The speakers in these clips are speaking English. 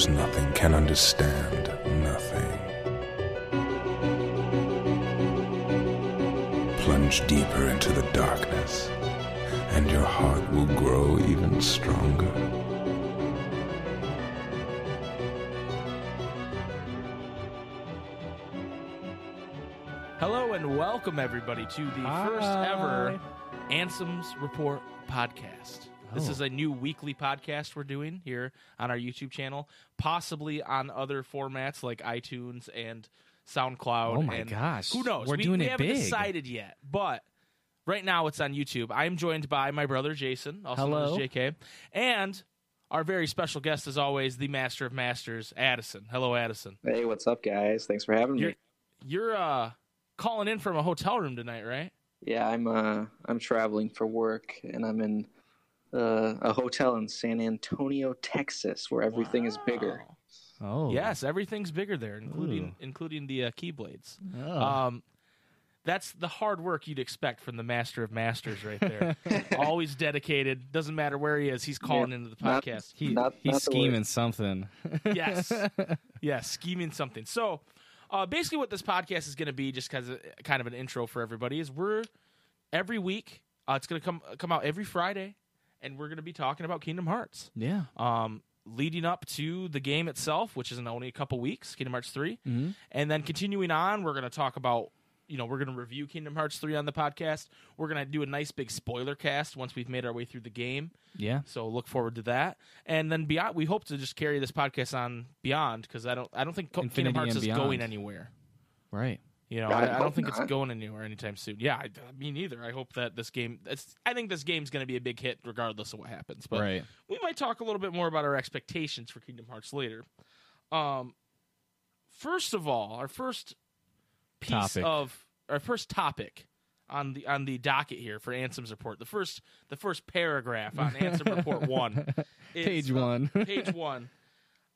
Knows nothing can understand nothing. Plunge deeper into the darkness, and your heart will grow even stronger. Hello and welcome everybody to the first ever Ansem's Report podcast. This Oh. is a new weekly podcast we're doing here on our YouTube channel, possibly on other formats like iTunes and SoundCloud. Oh my and gosh. Who knows? We're we, doing we it haven't big. decided yet, but right now it's on YouTube. I am joined by my brother Jason, also known Hello. as JK, and our very special guest, as always, the master of masters, Addison. Hello, Addison. Hey, what's up, guys? Thanks for having You're me. you're uh, calling in from a hotel room tonight, right? Yeah, I'm uh I'm traveling for work, and I'm in uh, a hotel in San Antonio, Texas, where everything is bigger. Oh. Yes, everything's bigger there, including Ooh. including the uh, keyblades. Oh. Um, that's the hard work you'd expect from the master of masters, right there. Always dedicated. Doesn't matter where he is. He's calling Yeah, into the not- podcast. he, not- he's not scheming something. yes, yes, scheming something. So, uh, basically, what this podcast is going to be, just because kind of an intro for everybody, is we're every week. Uh, it's going to come come out every Friday, and we're going to be talking about Kingdom Hearts. Yeah. um, leading up to the game itself, which is in only a couple weeks, Kingdom Hearts 3. Mhm. And then continuing on, we're going to talk about, you know, we're going to review Kingdom Hearts 3 on the podcast. We're going to do a nice big spoiler cast once we've made our way through the game. Yeah. So look forward to that. And then beyond, we hope to just carry this podcast on beyond because I don't, I don't think Co- Kingdom Hearts is going anywhere. Right. You know, I I, I don't hope think it's going anywhere anytime soon. Yeah, I, me neither. I hope that this game. It's, I think this game's going to be a big hit regardless of what happens. But right. we might talk a little bit more about our expectations for Kingdom Hearts later. Um, first of all, our first piece Topic. of our first topic on the on the docket here for Ansem's report. The first the first paragraph on Ansem report one, is, Page uh, one. page one.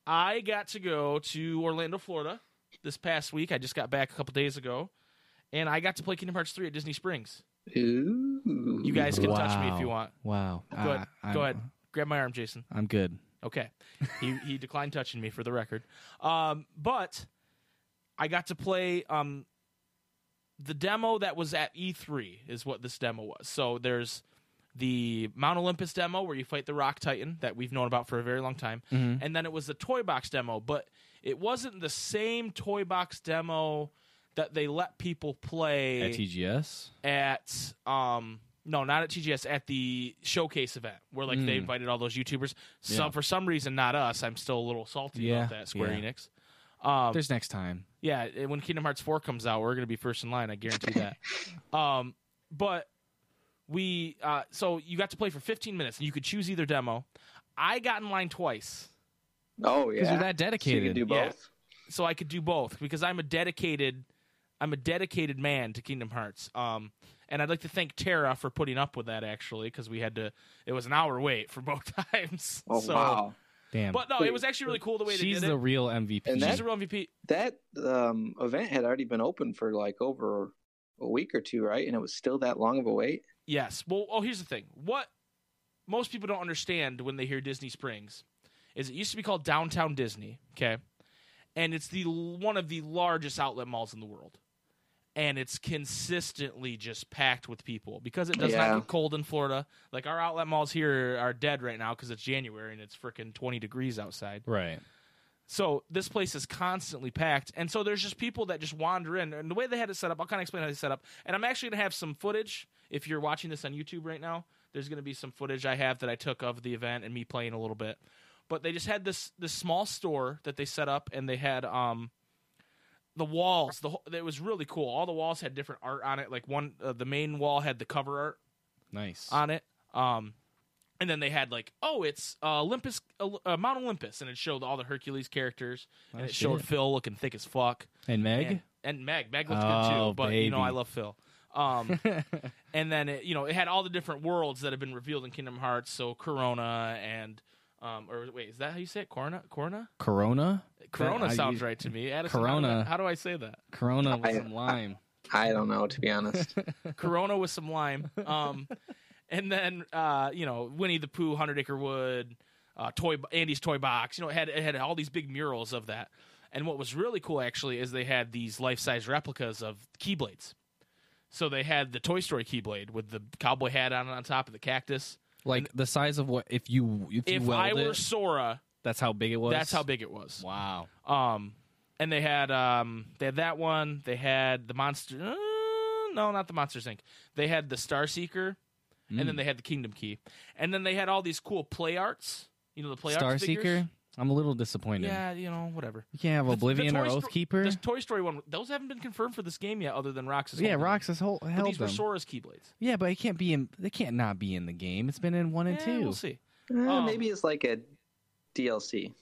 I got to go to Orlando, Florida, this past week. I just got back a couple days ago, and I got to play Kingdom Hearts three at Disney Springs. Ooh. You guys can touch me if you want. Wow. Go ahead. I- Go ahead. Grab my arm, Jason. I'm good. Okay. he he declined touching me for the record. Um, but I got to play um the demo that was at E3 is what this demo was. So there's the Mount Olympus demo where you fight the Rock Titan that we've known about for a very long time. Mhm. And then it was the Toy Box demo, but it wasn't the same Toy Box demo that they let people play At TGS. at um no not at TGS at the showcase event where like they Mm. invited all those YouTubers. Some Yeah. for some reason not us. I'm still a little salty Yeah, about that Square yeah. Enix. Um, There's next time. yeah, when Kingdom Hearts 4 comes out, we're gonna be first in line. I guarantee that. um, but we uh, so you got to play for 15 minutes and you could choose either demo. I got in line twice, Oh yeah. Because you're that So you dedicated. can do Yeah. both. so I could do both because I'm a dedicated I'm a dedicated man to Kingdom Hearts. Um, and I'd like to thank Tara for putting up with that actually because we had to. It was an hour wait for both times. Oh so, wow. Damn. But no, it was actually really cool the way She's they did the it. real MVP. And She's that- a real MVP. That um, event had already been open for like over a week or two, right? And it was still that long of a wait. Yes. Well, oh, here's the thing. What most people don't understand when they hear Disney Springs is it used to be called Downtown Disney, okay? And it's the one of the largest outlet malls in the world. And it's consistently just packed with people because it does Yeah. not get cold in Florida. Like our outlet malls here are dead right now because it's January and it's freaking 20 degrees outside. Right. So this place is constantly packed, and so there's just people that just wander in. And the way they had it set up, I'll kind of explain how they set up. And I'm actually gonna have some footage. If you're watching this on YouTube right now, there's gonna be some footage I have that I took of the event and me playing a little bit. But they just had this this small store that they set up, and they had um the walls. The it was really cool. All the walls had different art on it. Like one, uh, the main wall had the cover art Nice. on it. Um, and then they had like, oh, it's uh, Olympus, uh, uh, Mount Olympus, and it showed all the Hercules characters, and Oh, it showed. Phil looking thick as fuck, and Meg. and, and Meg. Meg looked good Oh, too, but you know. I love Phil. Um, and then it, you know it had all the different worlds that have been revealed in Kingdom Hearts. So Corona and um, or wait, is that how you say it? Corona, Corona, Corona. Corona I- sounds right to me. Addison, Corona. How do, I, how do I say that? Corona with I- some lime. I don't know to be honest. Corona with some lime. Um, and then uh, you know Winnie the Pooh, Hundred Acre Wood, uh, toy Andy's Toy Box. You know it had it had all these big murals of that. And what was really cool actually is they had these life size replicas of Keyblades. So they had the Toy Story Keyblade with the cowboy hat on on top of the cactus. Like the size of what if you if you If I were it, Sora, that's how big it was. that's how big it was. Wow. Um, and they had um, they had that one. They had the monster. Uh, no, not the Monsters Inc. They had the Star Seeker, and Mm. then they had the Kingdom Key, and then they had all these cool play arts. You know the play arts. Star arts figures? Seeker. I'm a little disappointed. Yeah, you know whatever. You can't have The- the Oblivion or Toy Sto- Oathkeeper. The Toy Story one. Those haven't been confirmed for this game yet, other than Roxas. yeah, holding them. Roxas whole But held these were them. Sora's Keyblades. yeah, but it can't be in. They can't not be in the game. It's been in one and Eh, two. We'll see. Eh, Um, maybe it's like a DLC.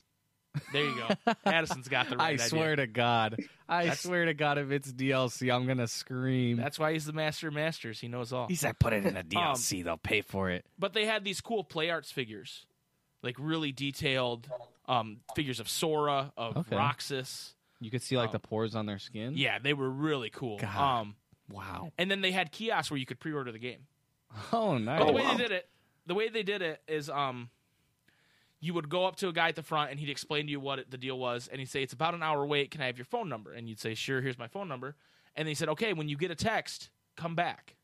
There you go. Addison's got the right I idea. swear to God. I That's- swear to God, if it's DLC, I'm gonna scream. That's why he's the master of masters. He knows all. he said, "Put it in Um, the DLC. They'll pay for it." but they had these cool play arts figures, like really detailed um, figures of Sora, of Okay. Roxas. You could see like um, the pores on their skin. Yeah, they were really cool. God. Um, Wow. and then they had kiosks where you could pre-order the game. Oh, nice. But the way wow. they did it, the way they did it is, um, you would go up to a guy at the front and he'd explain to you what it, the deal was, and he'd say it's about an hour wait. Can I have your phone number? And you'd say sure. Here's my phone number. And they said okay. When you get a text, come back.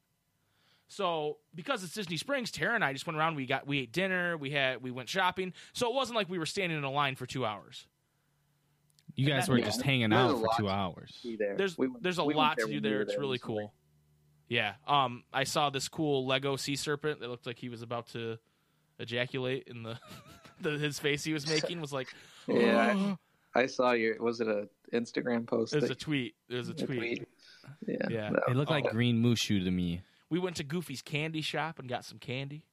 So because it's Disney Springs, Tara and I just went around. We got we ate dinner. We had we went shopping. So it wasn't like we were standing in a line for two hours. you guys that- were Yeah. just hanging out for two hours. There. There's We went- there's a we went lot to do there. were It's really recently. cool. Yeah. Um, I saw this cool Lego sea serpent that looked like he was about to ejaculate in the, the his face he was making was like Yeah, I, I saw your. Was it a Instagram post? it was a tweet. It was a a tweet. Yeah. Yeah. that- They look like Oh. green mushu to me. We went to Goofy's candy shop and got some candy.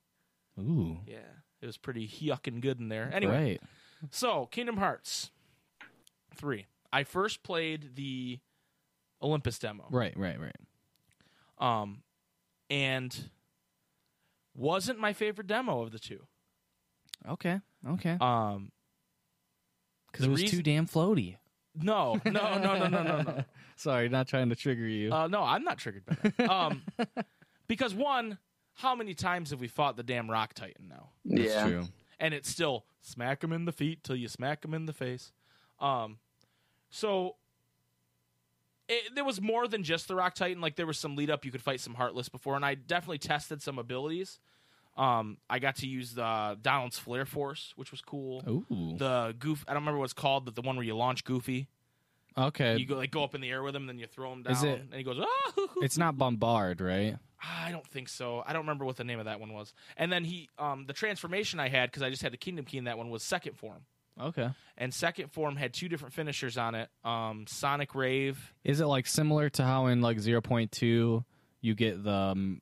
Ooh. Yeah. It was pretty yucking good in there. Anyway, Right. so Kingdom Hearts 3. I first played the Olympus demo. Right. Right. Right. Um and wasn't my favorite demo of the two. Okay. Okay. Um Because it was reason- too damn floaty. No, no, no, no, no, no, no. Sorry, not trying to trigger you. Uh, no, I'm not triggered by that. Um, because one, how many times have we fought the damn Rock Titan now? That's yeah. true. And it's still smack him in the feet till you smack him in the face. Um, so it, there was more than just the Rock Titan. Like there was some lead up. You could fight some Heartless before, and I definitely tested some abilities. Um, I got to use the Donald's Flare Force, which was cool. Ooh. The goof, I don't remember what it's called, but the one where you launch Goofy. okay. You go like go up in the air with him, then you throw him down, Is it- and he goes. Ah! it's not bombard, right? I don't think so. I don't remember what the name of that one was. And then he, um, the transformation I had because I just had the Kingdom Key in that one was second form, Okay. and second form had two different finishers on it. Um, Sonic Rave. Is it like similar to how in like 0.2 you get the um,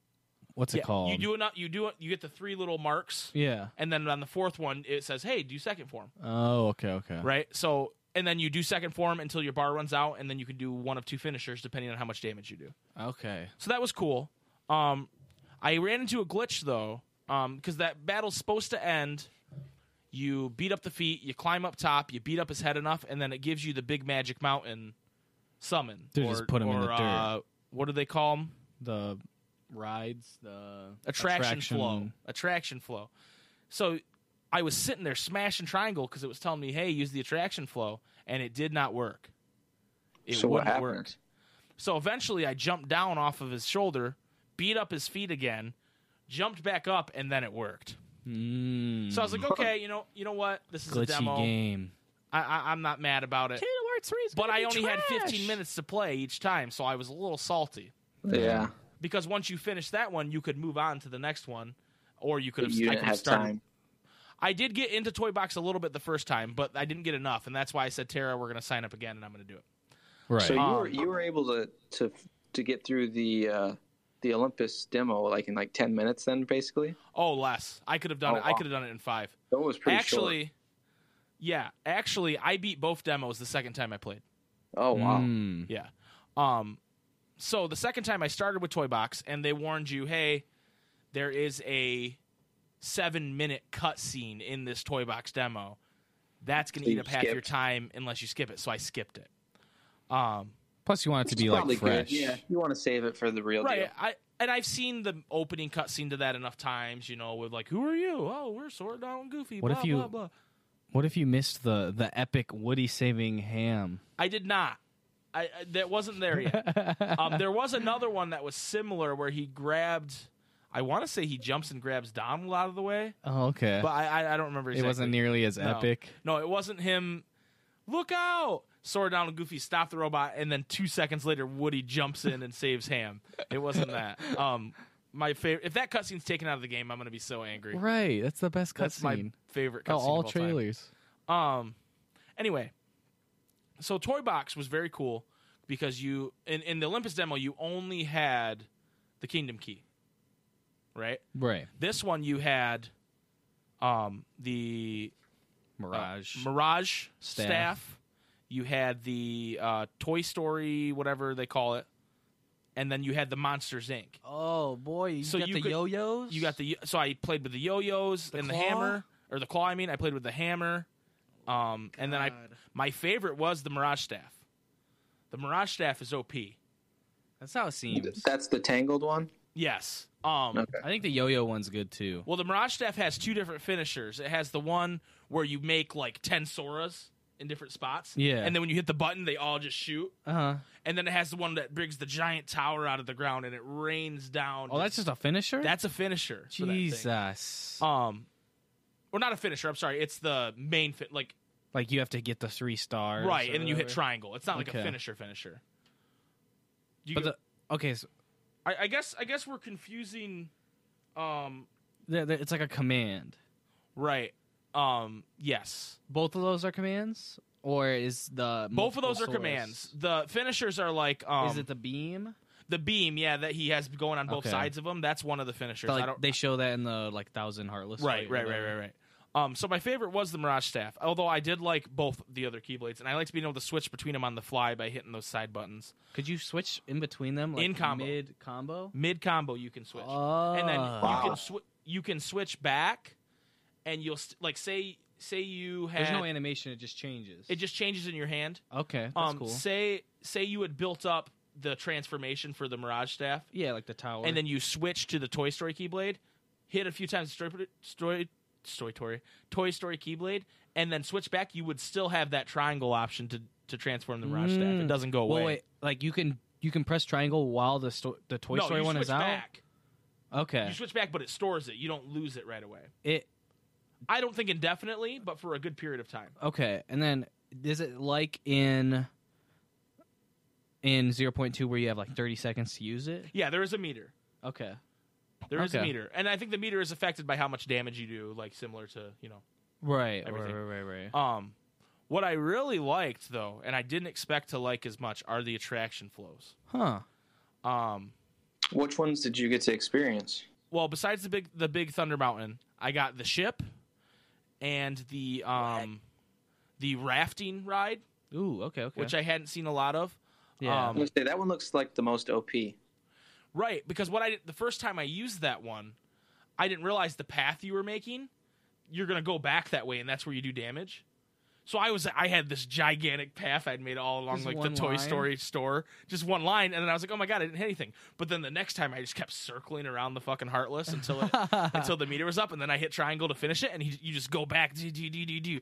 what's it Yeah, called? You do it. You do it. You get the three little marks, Yeah. and then on the fourth one it says, "Hey, do second form." Oh, okay, okay. Right. So. And then you do second form until your bar runs out, and then you can do one of two finishers depending on how much damage you do. Okay. So that was cool. Um, I ran into a glitch though, because that battle's supposed to end. You beat up the feet, you climb up top, you beat up his head enough, and then it gives you the big magic mountain summon. Dude, or, just put him in or, the dirt. Uh, what do they call them? The rides, the Attraction, flow. Attraction flow. So I was sitting there smashing triangle because it was telling me, "Hey, use the attraction flow," and it did not work. It so what wouldn't happened? work. So eventually, I jumped down off of his shoulder, beat up his feet again, jumped back up, and then it worked. Mm, So I was like, okay, you know, you know what? This is a demo. game. I, I, I'm not mad about it. Kingdom Hearts 3 is But gonna I be only had 15 minutes to play each time, so I was a little salty. Yeah. Because once you finish that one, you could move on to the next one, or you could have. You I didn't could have started. time. I did get into Toy Box a little bit the first time, but I didn't get enough, and that's why I said, Tara, we're going to sign up again, and I'm going to do it. Right. So you were Um, you were able to to to get through the uh, the Olympus demo like in like ten minutes then basically. Oh, less. I could have done Oh, it. I could have done it in five. That was pretty actually, yeah. Actually, I beat both demos the second time I played. Oh wow. Mm. Yeah. Um. So the second time I started with Toy Box, and they warned you, hey, there is a seven-minute cutscene in this Toy Box demo. That's going So to eat you up half your time unless you skip it. So I skipped it. Um. Plus, you want it to It's be like probably fresh. good. Yeah, you want to save it for the real Right. deal. I and I've seen the opening cutscene to that enough times. You know, with like, who are you? Oh, we're Sora Donald Goofy. What blah, if you- Blah, blah. What if you missed the the epic Woody saving ham? I did not. I, I that wasn't there yet. um, there was another one that was similar where he grabbed. I want to say he jumps and grabs Donald out of the way, Oh, okay. but I, I, I don't remember. it wasn't nearly as No. epic. No, it wasn't him. Look out! Sora Donald and Goofy stop the robot, and then two seconds later, Woody jumps in and saves Ham. It wasn't that. Um, my favorite. If that cutscene's taken out of the game, I'm gonna be so angry. Right. That's the best That's my cutscene. favorite. Oh, cutscene all of time. trailers. Um. Anyway, so Toy Box was very cool because you in in the Olympus demo you only had the Kingdom Key, right? Right. This one you had um the uh, Mirage. Mirage Staff. staff. You had the uh, Toy Story, whatever they call it, and then you had the Monsters Inc. oh boy, you So got you the could- yo-yos. You got the so I played with the yo-yos and the hammer or the claw. I mean, I played with the hammer, um, and then I my favorite was the Mirage staff. The Mirage staff is OP. That's how it seems. That's the tangled one. Yes. Um, Okay. I think the yo-yo one's good too. Well, the Mirage staff has two different finishers. It has the one where you make like ten Soras in different spots. Yeah. And then when you hit the button, they all just shoot. Uh huh. And then it has the one that brings the giant tower out of the ground and it rains down. Oh, that's just a finisher. that's a finisher. for that thing. Jesus. Um, or not a finisher. I'm sorry. It's the main fit. Like like you have to get the three stars. right, or and then you hit whatever. triangle. It's not like a finisher. Finisher. You But go- the okay, so I, I guess I guess we're confusing. Um. it's like a command. Right. Um. Yes. Both of those are commands, or is the Both of those are commands. The finishers are like um, is it the beam? the beam, yeah, that he has going on both Okay. sides of him. That's one of the finishers. But, I like, don't, they show that in the like thousand heartless. right, fight or right, right, whatever. right, right. Um, so my favorite was the Mirage staff, although I did like both the other keyblades, and I liked being able to switch between them on the fly by hitting those side buttons. Could you switch in between them? Like In combo. mid combo. Mid combo, you can switch, Oh. and then you Wow. can sw- you can switch back, and you'll st- like say say you had There's no animation; it just changes. it just changes in your hand. okay, that's Um, cool. say say you had built up the transformation for the Mirage staff, yeah, like the tower. and then you switch to the Toy Story Keyblade, hit a few times Story Story Story Story, Toy Story Keyblade, and then switch back, you would still have that triangle option to to transform the Mirage staff. It Mm. doesn't go away. Well, wait, like you can you can press triangle while the sto- the Toy no, Story one is out. back. Okay, You switch back, but it stores it. You don't lose it right away. it I don't think indefinitely, but for a good period of time. okay, and then is it like in in zero point two where you have like thirty seconds to use it? Yeah, there is a meter. Okay, There is a Okay. meter, and I think the meter is affected by how much damage you do, like similar to you know right, right, Everything. right, right, right. Um, what I really liked though, and I didn't expect to like as much, are the attraction flows. Huh? Um, Which ones did you get to experience? well, besides the big the big Thunder Mountain, I got the ship and the um the rafting ride, Ooh, okay, okay. which I hadn't seen a lot of. Yeah. Um, gonna say that one looks like the most OP. right, because what I did, the first time I used that one, I didn't realize the path you were making. You're gonna go back that way, and that's where you do damage. So I was I had this gigantic path I'd made all along Just like the Toy line? Story store, just one line, and then I was like, oh my god, I didn't hit anything. But then the next time I just kept circling around the fucking Heartless until it, until the meter was up, and then I hit triangle to finish it, and he, you just go back. Do, do, do, do, do.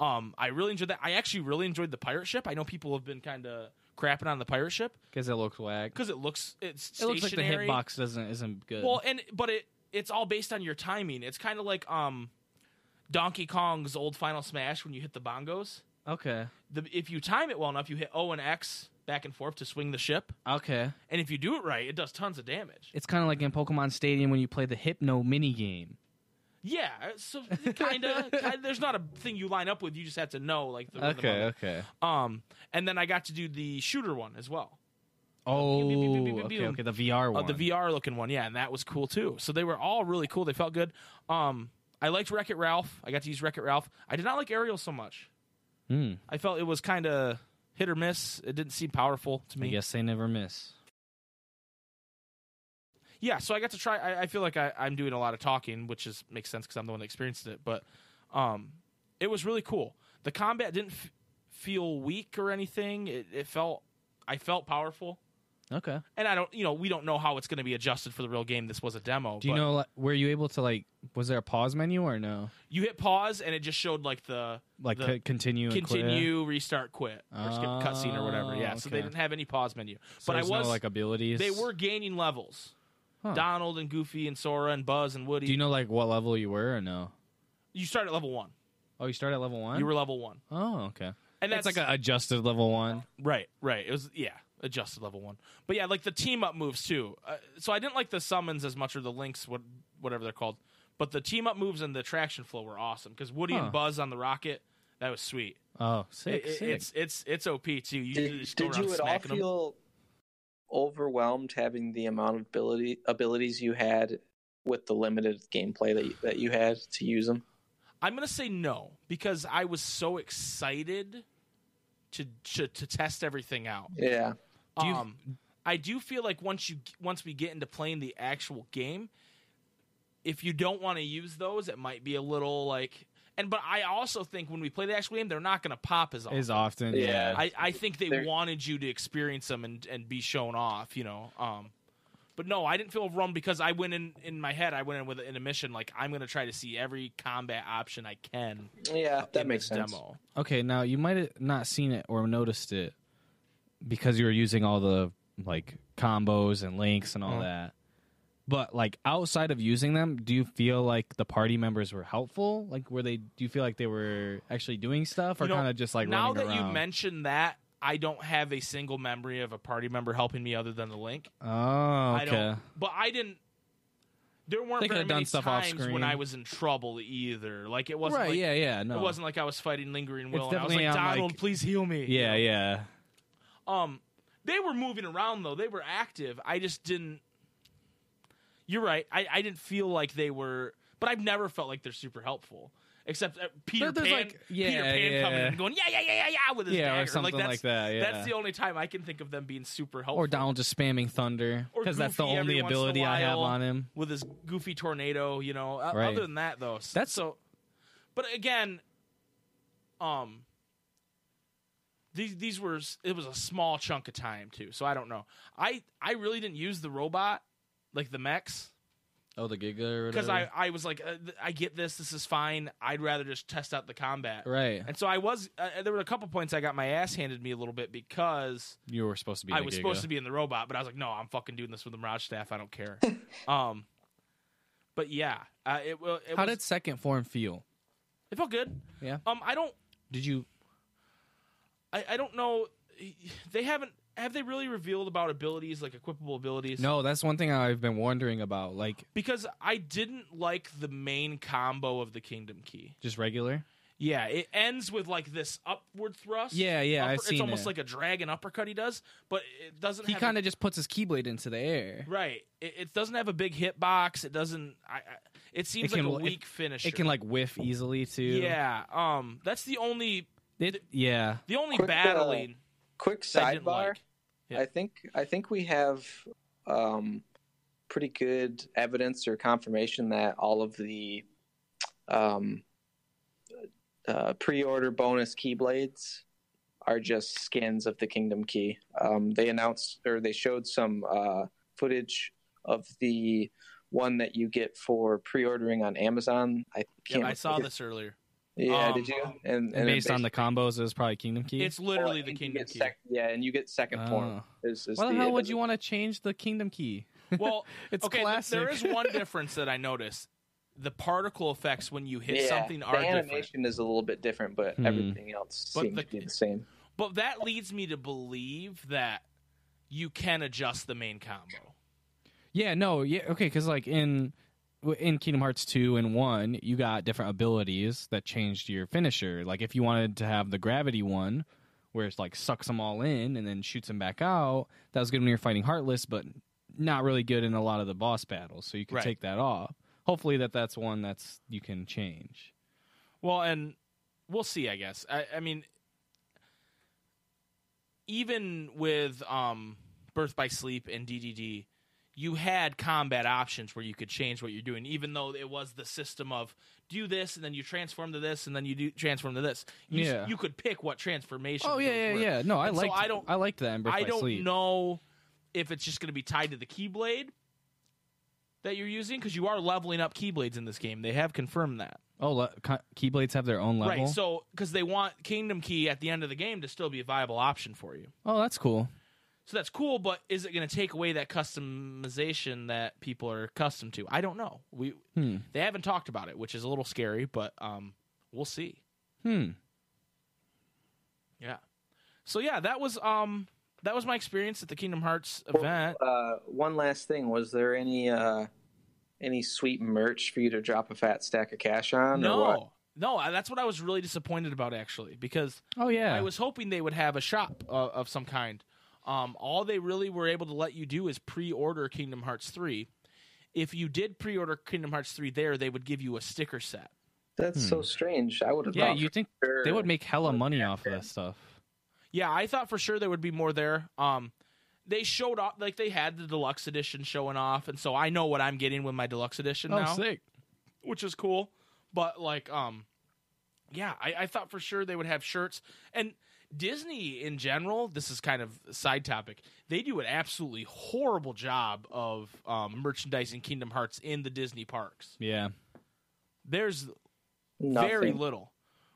Um, I really enjoyed that. I actually really enjoyed the pirate ship. I know people have been kind of crapping on the pirate ship because it looks whack. because it looks it's It looks like the hitbox doesn't isn't good. Well, and but it it's all based on your timing. It's kind of like um Donkey Kong's old Final Smash when you hit the bongos. okay, The, if you time it well enough, you hit O and X back and forth to swing the ship, okay. and if you do it right, it does tons of damage. It's kind of like in Pokemon Stadium when you play the Hypno mini game. Yeah, uh, so kind of. there's not a thing you line up with. You just have to know like the rhythm Okay, okay. Um, and then I got to do the shooter one as well. Oh, pew, pew, pew, okay, okay. The VR Uh, one. the VR looking one, yeah, and that was cool too. So they were all really cool. They felt good. Um, I liked Wreck It Ralph. I got to use Wreck It Ralph. I did not like Ariel so much. Hmm. I felt it was kind of hit or miss. It didn't seem powerful to I me. guess they never miss. yeah, so I got to try. I, I feel like I, I'm doing a lot of talking, which is makes sense because I'm the one that experienced it. But um, it was really cool. The combat didn't f- feel weak or anything. It, it felt I felt powerful. Okay. And I don't, you know, we don't know how it's going to be adjusted for the real game. This was a demo. Do you know like, were you able to like? Was there a pause menu or no? You hit pause and it just showed like the Like the co- continue, and quit? continue, restart, quit, or skip Oh, cutscene or whatever. Yeah, so they okay. didn't have any pause menu. So but I there's was no, like abilities. they were gaining levels. Huh. Donald and Goofy and Sora and Buzz and Woody. Do you know like what level you were or no? You start at level one. Oh, you started at level one. You were level one, Oh, okay. and That's that's like an adjusted level one. right, right. It was yeah, adjusted level one. But yeah, like the team up moves too. Uh, so I didn't like the summons as much or the links, what whatever they're called. But the team up moves and the attraction flow were awesome because Woody Huh. and Buzz on the rocket. That was sweet. Oh, sick, It- it- sick. it's it's it's OP too. You Did, just go did around you at all smacking them. feel overwhelmed having the amount of ability abilities you had with the limited gameplay that you, that you had to use them? I'm gonna say no because I was so excited to to, to test everything out. Yeah. Do you- um, I do feel like once you once we get into playing the actual game, if you don't want to use those, it might be a little like. And but I also think when we play the actual game, they're not going to pop as often. Is often, Yeah. yeah. I, I think they They're- wanted you to experience them and, and be shown off, you know. Um, but no, I didn't feel overwhelmed because I went in in my head. I went in with in a mission like I'm going to try to see every combat option I can. Yeah, that makes sense. Demo. Okay, now you might have not seen it or noticed it because you were using all the like combos and links and all Mhm. that. But like outside of using them, do you feel like the party members were helpful? Like were they do you feel like they were actually doing stuff or You know, kind of just like now that you around? mention that, I don't have a single memory of a party member helping me other than the link. Oh, I okay. don't. But I didn't. There weren't They very many stuff times when I was in trouble either. Like it wasn't Right, like yeah, yeah, no. it wasn't like I was fighting lingering will. I was like, Donald, like- please heal me. you Yeah, know? yeah. Um, they were moving around though. They were active. I just didn't. You're right. I, I didn't feel like they were, but I've never felt like they're super helpful. Except uh, Peter Pan, like- yeah, Peter Pan yeah. coming and going yeah yeah yeah yeah yeah with his Yeah, or dagger. something that's, like that, yeah. That's the only time I can think of them being super helpful. Or Donald just spamming thunder Or because that's the only once in a ability I have on him. with his goofy tornado, you know. Right. Other than that, though, That's- so. But again, um, these these were it was a small chunk of time too, so I don't know. I I really didn't use the robot, like the mechs, Oh, the Giga or because I I was like uh, th- I get this, this is fine. I'd rather just test out the combat. right. And so I was. Uh, there were a couple points I got my ass handed me a little bit because You were supposed to be. I the was Giga. supposed to be in the robot, but I was like, no, I'm fucking doing this with the Mirage staff. I don't care. um, but yeah, uh, it, it How was. did second form feel? it felt good. Yeah. Um, I don't. Did you? I, I don't know. They haven't. Have they really revealed about abilities like equipable abilities? No, that's one thing I've been wondering about. Like because I didn't like the main combo of the Kingdom Key. just regular. Yeah, it ends with like this upward thrust. Yeah, yeah, I've seen It's almost it. like a dragon uppercut he does, but it doesn't. He kind of just puts his keyblade into the air. right. It, it doesn't have a big hitbox. It doesn't. I. I it seems It like can- a it- weak finisher. It can like whiff easily too. Yeah. Um. That's the only. It, yeah. The only Quick, uh, battling Quick that I sidebar. like. Yeah. I think I think we have um, pretty good evidence or confirmation that all of the um, uh, pre-order bonus keyblades are just skins of the Kingdom Key. Um, they announced or they showed some uh, footage of the one that you get for pre-ordering on Amazon. I can't. I saw this earlier. Yeah, Um, did you? And, And it based on the combos, it was probably Kingdom Key. It's literally and the Kingdom Key. sec- yeah, and you get second form. Oh. Is, is Why the the- hell would you want to change the Kingdom Key? Well, It's okay. th- classic. is one difference that I noticed. The particle effects when you hit yeah, something the are different. animation is a little bit different, but Hmm. everything else But seems the- to be the same. But that leads me to believe that you can adjust the main combo. Yeah, no, yeah, okay, because like in w- in Kingdom Hearts 2 and 1, you got different abilities that changed your finisher. Like if you wanted to have the gravity one, where it's like sucks them all in and then shoots them back out, that was good when you're fighting Heartless, but not really good in a lot of the boss battles. So you can Right. take that off. Hopefully that that's one that's you can change. Well, and we'll see. I guess. I, I mean, even with um, Birth by Sleep and DDD, you had combat options where you could change what you're doing, even though it was the system of do this and then you transform to this and then you do transform to this. You, Yeah. you could pick what transformation. Oh yeah, yeah, were. yeah. No, I And so like I don't. I liked that in Birth I don't Sleep. know if it's just going to be tied to the Keyblade that you're using because you are leveling up Keyblades in this game. They have confirmed that. Oh, le- Keyblades have their own level. Right. So because they want Kingdom Key at the end of the game to still be a viable option for you. oh, that's cool. So that's cool, but is it going to take away that customization that people are accustomed to? I don't know. We Hmm. they haven't talked about it, which is a little scary, but um, we'll see. Hmm. Yeah. So yeah, that was um that was my experience at the Kingdom Hearts event. Uh, one last thing: was there any uh, any sweet merch for you to drop a fat stack of cash on? Or what? No, no, that's what I was really disappointed about actually, because Oh yeah. I was hoping they would have a shop uh, of some kind. Um, all they really were able to let you do is pre-order Kingdom Hearts three. If you did pre-order Kingdom Hearts three there, they would give you a sticker set. That's so strange. I would have. yeah, thought you think sure- they would make hella money off of that stuff? Yeah, I thought for sure there would be more there. Um, they showed off like they had the deluxe edition showing off, and so I know what I'm getting with my deluxe edition Oh, now. sick. which is cool. But like, um, yeah, I, I thought for sure they would have shirts and Disney in general. This is kind of a side topic. They do an absolutely horrible job of um, merchandising Kingdom Hearts in the Disney parks. Yeah. There's Nothing. very little.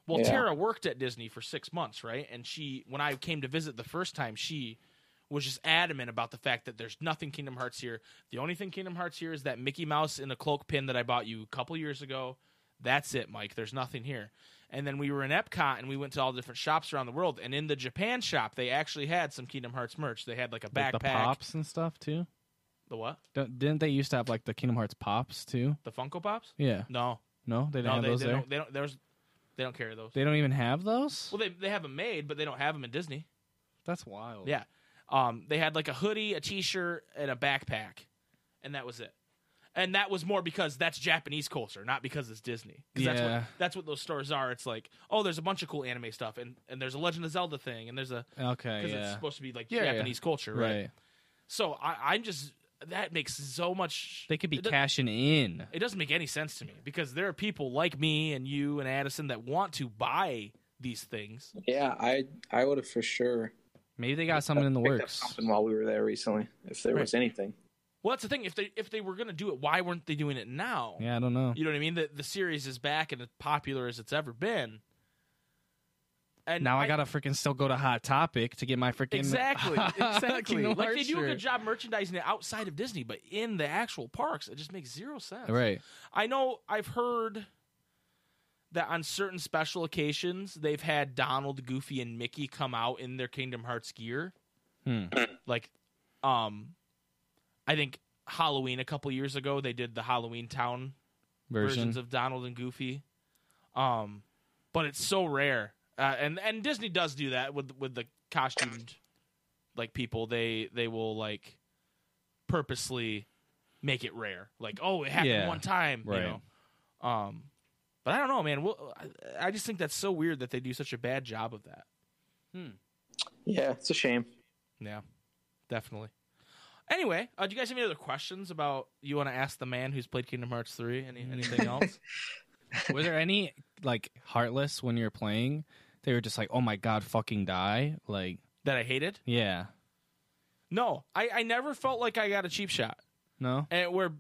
Well, Yeah. Tara worked at Disney for six months, right? And she, when I came to visit the first time, she was just adamant about the fact that there's nothing Kingdom Hearts here. The only thing Kingdom Hearts here is that Mickey Mouse in a cloak pin that I bought you a couple years ago. That's it, Mike. There's nothing here. And then we were in Epcot and we went to all the different shops around the world. And in the Japan shop, they actually had some Kingdom Hearts merch. They had like a Like backpack. the pops and stuff too. The what? Don't, didn't they used to have like the Kingdom Hearts pops too? The Funko Pops? Yeah. No, No, they didn't no, have they, those they there. don't. They don't. There's, they don't carry those. They don't even have those. Well, they they have them made, but they don't have them in Disney. That's wild. Yeah. Um, they had like a hoodie, a t-shirt, and a backpack, and that was it. And that was more because that's Japanese culture, not because it's Disney. 'Cause that's Yeah. what that's what those stores are. It's like, oh, there's a bunch of cool anime stuff, and, and there's a Legend of Zelda thing, and there's a Okay. because it's supposed to be like Yeah, yeah. Japanese culture, right? Right. So I, I'm just that makes so much. They could be cashing in. It doesn't make any sense to me because there are people like me and you and Addison that want to buy these things. Yeah, I I would have for sure Maybe they got something in the works. something while we were there recently, if there Right. was anything. Well, that's the thing. If they if they were going to do it, why weren't they doing it now? Yeah, I don't know. You know what I mean? The the series is back and as popular as it's ever been. And Now I, gotta freaking still go to Hot Topic to get my freaking exactly exactly like they do a good job merchandising it outside of Disney, but in the actual parks, it just makes zero sense. Right. I know I've heard that on certain special occasions they've had Donald, Goofy, and Mickey come out in their Kingdom Hearts gear. Hmm. Like, um, I think Halloween a couple years ago they did the Halloween Town Version. versions of Donald and Goofy. Um, but it's so rare, uh, and and Disney does do that with with the costumed like people. They they will like purposely make it rare. Like, oh, it happened Yeah, one time, right. you know. Um, but I don't know, man. Well, I, I just think that's so weird that they do such a bad job of that. Yeah, it's a shame. Yeah, definitely. Anyway, uh, do you guys have any other questions about you want to ask the man who's played Kingdom Hearts three? Any anything else? Were there any like heartless when you're playing? They were just like, "Oh my god, fucking die!" Like, that I hated? yeah, No, I, I never felt like I got a cheap shot. no. And where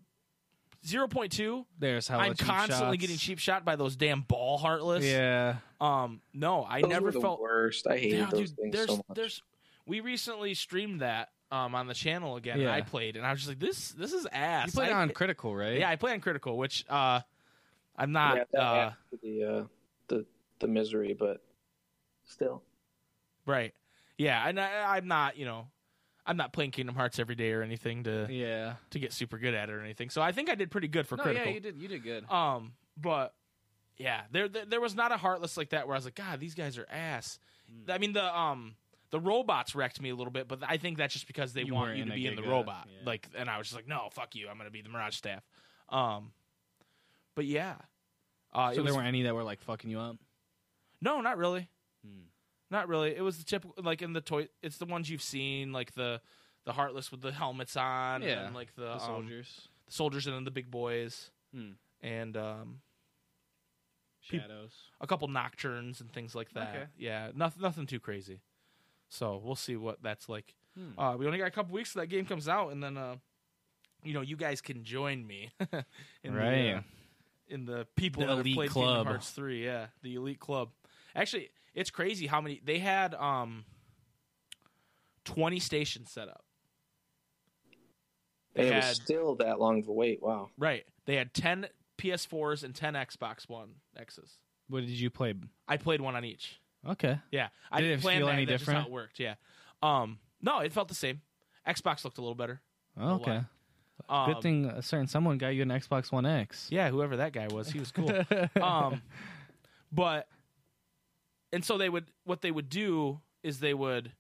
zero point two, There's how I'm constantly getting cheap shot by those damn ball heartless. Yeah, Um. No, I Those never were the felt. worst. I hated Yeah, those dude, things there's so much. there's. We recently streamed that um on the channel again. And Yeah. I played, and I was just like, this this is ass. you played I- on critical, right? Yeah, I play on critical, which uh, I'm not. yeah, uh, the uh, the the misery, but still. Right. Yeah, and I, I'm not. You know, I'm not playing Kingdom Hearts every day or anything to Yeah. to get super good at it or anything. So I think I did pretty good for No, critical. yeah, you did. You did good. Um, but yeah, there, there there was not a heartless like that where I was like, God, these guys are ass. Hmm. I mean the um the robots wrecked me a little bit, but I think that's just because they You want you to be in the robot. yeah. Like, and I was just like, no, fuck you, I'm gonna be the Mirage staff. Um, but yeah, uh, so there was, weren't any that were like fucking you up. no, not really, Hmm. not really. It was the typical like in the toy. It's the ones you've seen, like the the heartless with the helmets on, Yeah, and like the, The um, soldiers, the soldiers, and then the big boys, Hmm. and um, shadows. a couple nocturnes and things like that. Okay. Yeah, nothing nothing too crazy. So we'll see what that's like. Hmm. Uh, we only got a couple weeks till that game comes out, and then uh, you know you guys can join me in the uh, in the people The that have elite played club. Kingdom Hearts three. Yeah, the elite club. Actually, it's crazy how many they had. Um, twenty stations set up. They And it was had still that long of a wait. Wow. right. They had ten PS4s and ten Xbox One X's. What did you play? I played one on each. Okay. Yeah, I Did didn't it plan feel that. any That's just how different? it worked. Yeah. Um. No, it felt the same. Xbox looked a little better. Oh, okay. Um, Good thing a certain someone got you an Xbox One X. Yeah, whoever that guy was, he was cool. um, but and so they would what they would do is they would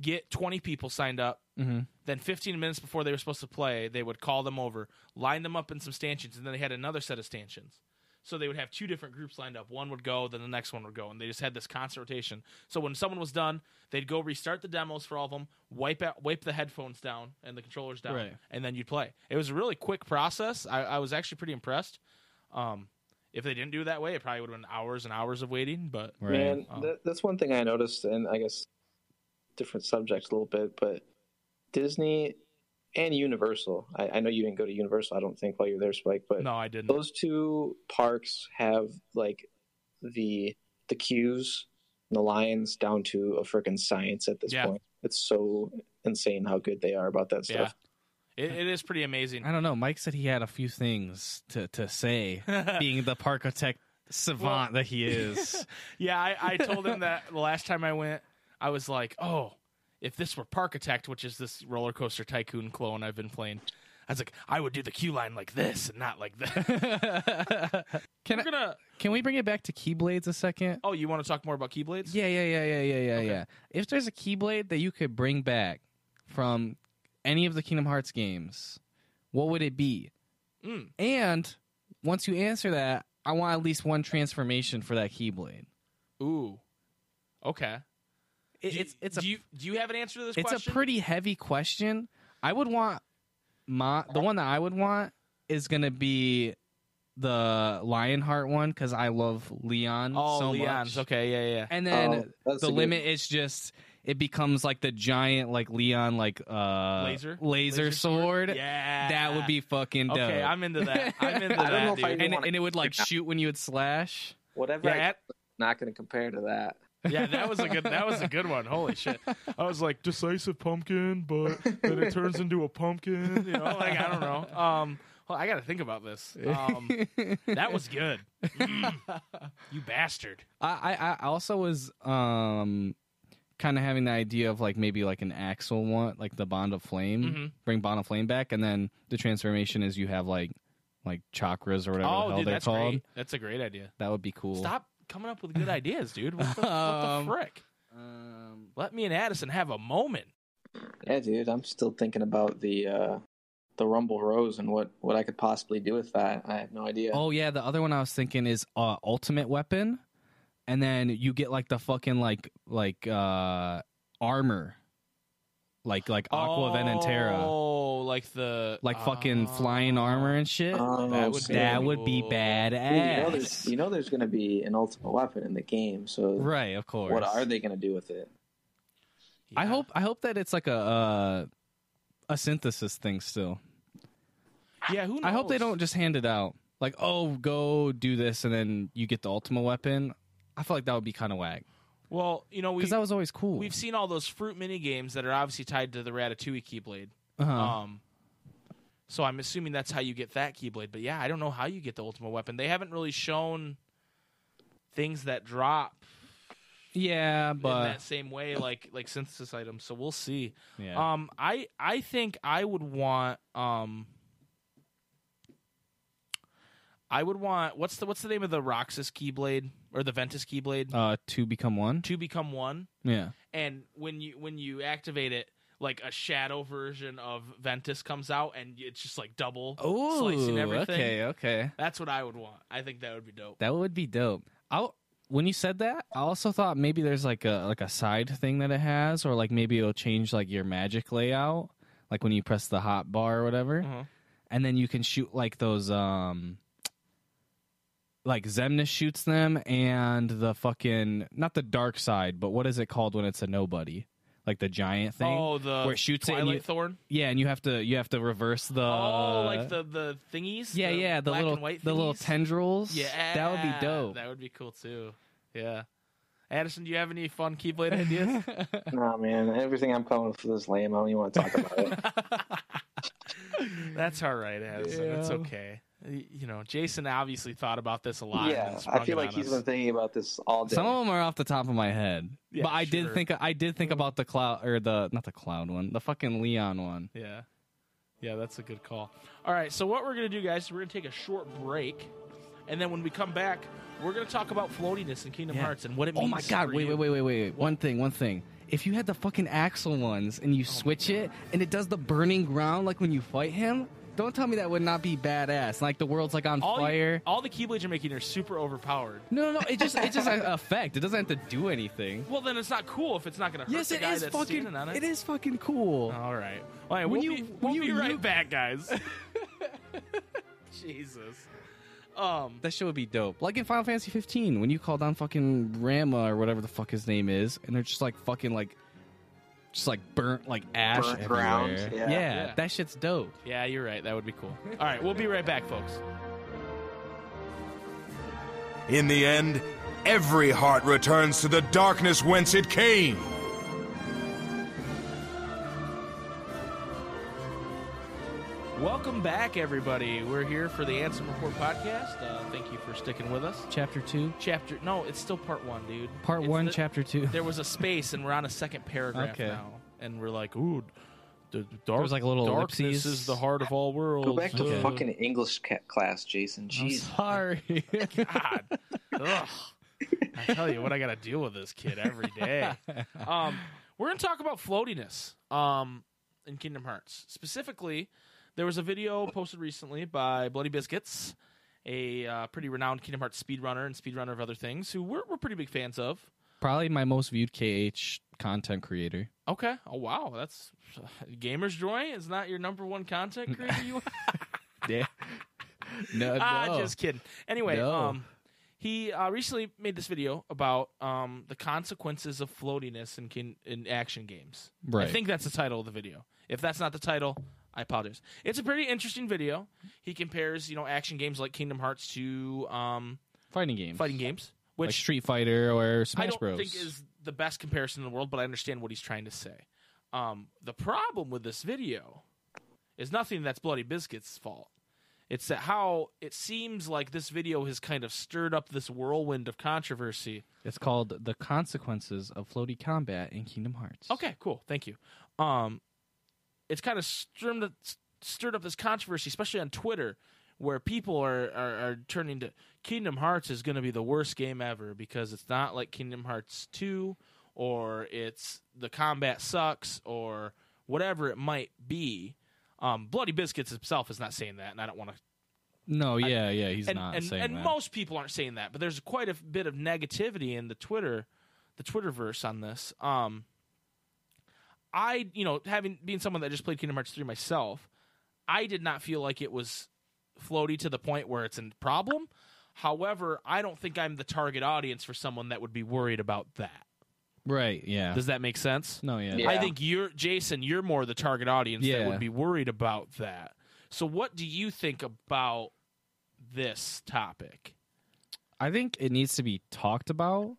get 20 people signed up hmm then 15 minutes before they were supposed to play they would call them over line them up in some stanchions and then they had another set of stanchions so they would have two different groups lined up. One would go then the next one would go and they just had this constant rotation. So when someone was done they'd go restart the demos for all of them wipe out wipe the headphones down and the controllers down Right. and then you'd play. It was a really quick process. I, I was actually pretty impressed. Um, if they didn't do it that way it probably would have been hours and hours of waiting but Right. Man, Um, that, that's one thing I noticed, and I guess different subjects a little bit, but Disney and Universal. I, I know you didn't go to Universal, I don't think, while you were there, Spike, but no i didn't those two parks have like the the queues and the lines down to a freaking science at this Yeah. point. It's so insane how good they are about that yeah stuff. it, it is pretty amazing I don't know. Mike said he had a few things to, to say, being the parkitect savant that he is. Yeah, I, I told him that the last time I went, I was like, oh, if this were Parkitect, which is this roller coaster tycoon clone I've been playing, I was like, I would do the queue line like this and not like that. can I, gonna. can we bring it back to Keyblades a second? Oh, you want to talk more about Keyblades? Yeah, yeah, yeah, yeah, yeah, yeah, Okay. yeah. If there's a Keyblade that you could bring back from any of the Kingdom Hearts games, what would it be? Mm. And once you answer that, I want at least one transformation for that Keyblade. Ooh. Okay. It, Do you- it's it's a do you do you have an answer to this it's question? a pretty heavy question. I would want my the one that I would want is gonna be the Lionheart one because I love Leon oh, so Leon's much. okay. Yeah, yeah. And then Oh, the a good- limit is just it becomes like the giant like Leon like uh Laser? laser, Laser sword? sword. Yeah, That would be fucking dope. okay. I'm into that. I'm into I don't know that, dude. and, and it would like shoot when you would slash. Whatever Yeah, I not going to compare to that. Yeah, that was a good. That was a good one. Holy shit! I was like decisive pumpkin, but then it turns into a pumpkin. You know, like I don't know. Um, well, I got to think about this. Um, that was good. Mm. you bastard. I, I also was um kind of having the idea of like maybe like an Axel one, like the Bond of Flame, Mhm. bring Bond of Flame back, and then the transformation is you have like like chakras or whatever the Oh, hell dude, they're that's called. great. That's a great idea. That would be cool. Stop coming up with good ideas, dude. What the, what Um, the frick? Um, Let me and Addison have a moment. Yeah, dude, I'm still thinking about the uh, the Rumble Rose and what what I could possibly do with that. I have no idea. oh yeah, the other one I was thinking is uh, Ultimate Weapon, and then you get like the fucking like like uh armor, like like Aqua Ven and Terra, Oh, like the like fucking flying armor and shit. Oh, that would sick. that would be cool. badass. Dude, you know there's you know there's going to be an Ultimate Weapon in the game. So Right, of course. what are they going to do with it? I hope I hope that it's like a uh, a synthesis thing still. Yeah, who knows? I hope they don't just hand it out like, "Oh, go do this," and then you get the ultimate weapon. I feel like that would be kind of whack Well, you know, because that was always cool. we've seen all those fruit mini games that are obviously tied to the Ratatouille Keyblade. uh-huh. Um, so I'm assuming that's how you get that Keyblade. But yeah, I don't know how you get the ultimate weapon. They haven't really shown things that drop Yeah, in but that same way, like like synthesis items. So we'll see. yeah. Um, I I think I would want um. I would want what's the what's the name of the Roxas Keyblade or the Ventus Keyblade? uh, two become one. To become one, Yeah. and when you when you activate it, like a shadow version of Ventus comes out, and it's just like double slicing everything. okay, okay. That's what I would want. I think that would be dope. That would be dope. I when you said that, I also thought maybe there's like a like a side thing that it has, or like maybe it'll change like your magic layout, like when you press the hot bar or whatever, Uh-huh. and then you can shoot like those um. Like Xemnas shoots them, and the fucking not the dark side, but what is it called when it's a nobody? Like the giant thing. Oh, the where it shoots it and Twilight you- Thorn. Yeah, and you have to you have to reverse the oh, like the the thingies. yeah yeah the black little and white the little tendrils. Yeah, that would be dope. That would be cool too. Yeah. Addison, do you have any fun Keyblade ideas? No, man. Everything I'm coming with is lame. I don't even want to talk about it. That's all right, Addison. It's okay. Y- You know, Jason obviously thought about this a lot. yeah, then I feel like on he's us. been thinking about this all day. Some of them are off the top of my head, Yeah, but I sure. did think I did think about the cloud or the not the cloud one, the fucking Leon one. Yeah. Yeah, that's a good call. All right, so what we're going to do, guys, is we're going to take a short break. And then when we come back, we're going to talk about floatiness in Kingdom Yeah. Hearts and what it oh means. Oh my god! for Wait, you. wait, wait, wait, wait! One thing, one thing. If you had the fucking Axel ones and you oh switch it and it does the burning ground like when you fight him, don't tell me that would not be badass. Like the world's like on All, you- fire. all the Keyblades you're making are super overpowered. No, no, no! It just it's just an effect. It doesn't have to do anything. Well, then it's not cool if it's not going to hurt Yes, the it guy is that's fucking. on it. It is fucking cool. All right. All right, When we'll you- be, when we'll you- be right you- back, guys. Jesus. Um, That shit would be dope. Like in Final Fantasy 15, when you call down fucking Rama or whatever the fuck his name is, and they're just like fucking like, just like burnt like ash Burnt everywhere. ground, yeah. Yeah. that shit's dope. yeah, you're right. That would be cool. All right, we'll be right back, folks. In the end, every heart returns to the darkness whence it came. Welcome back, everybody. We're here for the Ansem Report podcast. Uh, thank you for sticking with us. Chapter two, Chapter no, it's still part one, dude. part It's one, the- chapter two. There was a space, and we're on a second paragraph Okay. now, and we're like, ooh, the dark, was like a little darkness ellipses. is the heart of all worlds. Go back to Uh, fucking English ca- class, Jason. I'm Jeez. sorry. God. Ugh. I tell you what, I got to deal with this kid every day. Um, we're going to talk about floatiness um, in Kingdom Hearts. Specifically, there was a video posted recently by Bloody Biscuits, a uh, pretty renowned Kingdom Hearts speedrunner and speedrunner of other things, who we're, we're pretty big fans of. Probably my most viewed KH content creator. Okay. Oh, wow. That's Gamer's Joy is not your number one content creator. You Yeah. no, ah, no. just kidding. Anyway, No. um, he uh, recently made this video about um, the consequences of floatiness in kin- in action games. Right. I think that's the title of the video. If that's not the title, I apologize. It's a pretty interesting video. He compares, you know, action games like Kingdom Hearts to um, fighting games, fighting games, like which Street Fighter or Bros. I don't Bros. think is the best comparison in the world, but I understand what he's trying to say. Um, the problem with this video is nothing that's Bloody Biscuit's fault. It's that how it seems like this video has kind of stirred up this whirlwind of controversy. It's called The Consequences of Floaty Combat in Kingdom Hearts. Okay, cool. Thank you. Um, it's kind of stirred, stirred up this controversy, especially on Twitter, where people are, are, are turning to Kingdom Hearts is going to be the worst game ever because it's not like Kingdom Hearts 2 or it's the combat sucks or whatever it might be. Um, Bloody Biscuits himself is not saying that, and I don't want to No, yeah, yeah, he's and, not and, saying and that. most people aren't saying that, but there's quite a bit of negativity in the Twitter, the Twitterverse on this. Um, I, you know, having being someone that just played Kingdom Hearts three myself, I did not feel like it was floaty to the point where it's a problem. However, I don't think I'm the target audience for someone that would be worried about that. right, yeah. Does that make sense? no, yeah. Yeah. I think you're Jason. You're more the target audience that would be worried about that. So, what do you think about this topic? I think it needs to be talked about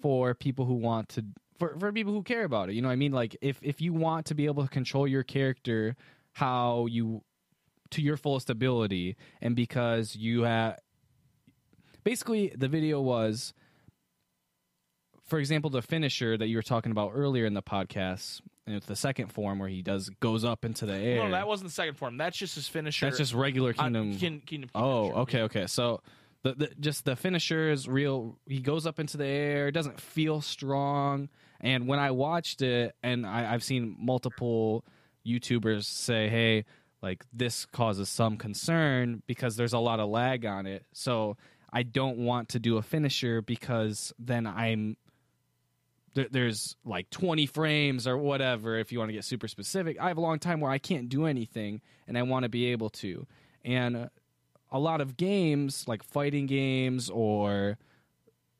for people who want to for, for people who care about it. You know what I mean? Like if if you want to be able to control your character how you to your fullest ability and because you have basically the video was for example, the finisher that you were talking about earlier in the podcast, and it's the second form where he does goes up into the air. No, that wasn't the second form. That's just his finisher. That's just regular Kingdom. Kin- Kingdom. oh, finisher. okay, okay. So the, the just the finisher is real. He goes up into the air. Doesn't feel strong. And when I watched it, and I, I've seen multiple YouTubers say, "Hey, like this causes some concern because there's a lot of lag on it." So I don't want to do a finisher because then I'm there, there's like 20 frames or whatever if you want to get super specific i have a long time where i can't do anything and i want to be able to and a lot of games like fighting games or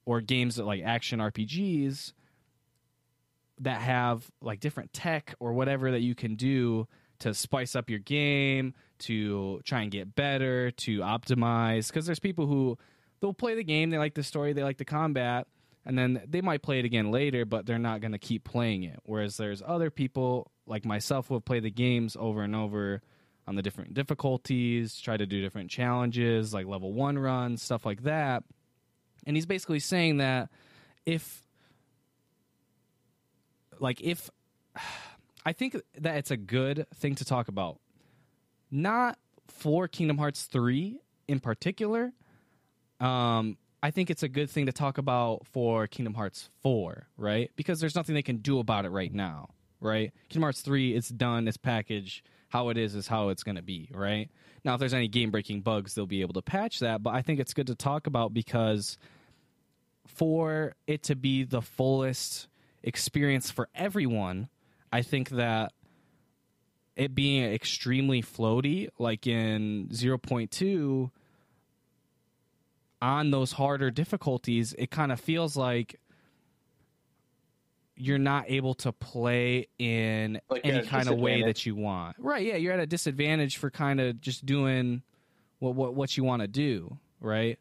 or games that like action rpgs that have like different tech or whatever that you can do to spice up your game to try and get better to optimize. Because there's people who they'll play the game they like the story they like the combat and then they might play it again later but they're not going to keep playing it. Whereas there's other people like myself who have played the games over and over on the different difficulties try to do different challenges like level one runs stuff like that and he's basically saying that if like if i think that it's a good thing to talk about not for kingdom hearts 3 in particular um I think it's a good thing to talk about for Kingdom Hearts 4, right? Because there's nothing they can do about it right now, right? Kingdom Hearts 3, it's done, it's packaged. How it is is how it's going to be, right? Now, if there's any game breaking bugs, they'll be able to patch that. But I think it's good to talk about because for it to be the fullest experience for everyone, I think that it being extremely floaty, like in 0.2, on those harder difficulties, it kind of feels like you're not able to play in Like any kind of way that you want. Right? Yeah, you're at a disadvantage for kind of just doing what what what you want to do, right?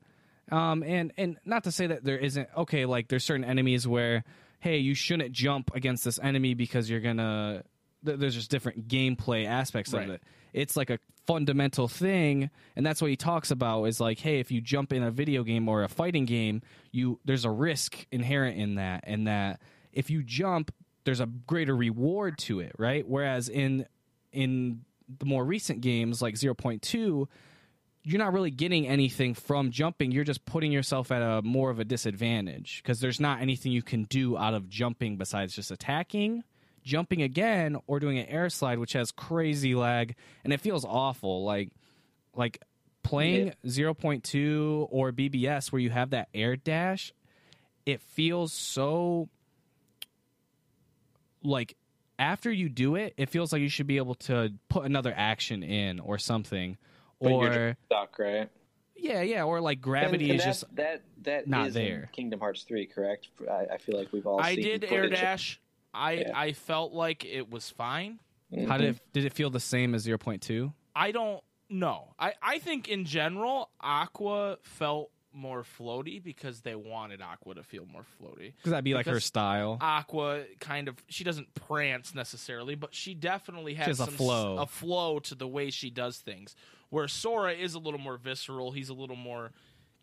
Um, and and not to say that there isn't okay, like there's certain enemies where hey, you shouldn't jump against this enemy because you're gonna. th- There's just different gameplay aspects Right. of it. It's like a fundamental thing, and that's what he talks about. Is like, hey, if you jump in a video game or a fighting game, you there's a risk inherent in that, and that if you jump, there's a greater reward to it, right? Whereas in in the more recent games like 0.2 you're not really getting anything from jumping. You're just putting yourself at a more of a disadvantage because there's not anything you can do out of jumping besides just attacking, jumping again, or doing an air slide, which has crazy lag and it feels awful. Like, like playing 0.2 or BBS where you have that air dash, it feels so like after you do it, it feels like you should be able to put another action in or something. But or you're stuck, right? yeah, yeah, or like gravity And- and is that, just that that not is in there. Kingdom Hearts three, correct? I, I feel like we've all. I seen did air dash. I Yeah. I felt like it was fine. Mm-hmm. how did it, did it feel the same as 0.2? I don't know. I I think in general, Aqua felt more floaty because they wanted Aqua to feel more floaty. Because that'd be like her style. Aqua kind of she doesn't prance necessarily, but she definitely has has a some s- flow. a flow to the way she does things. Where Sora is a little more visceral. He's a little more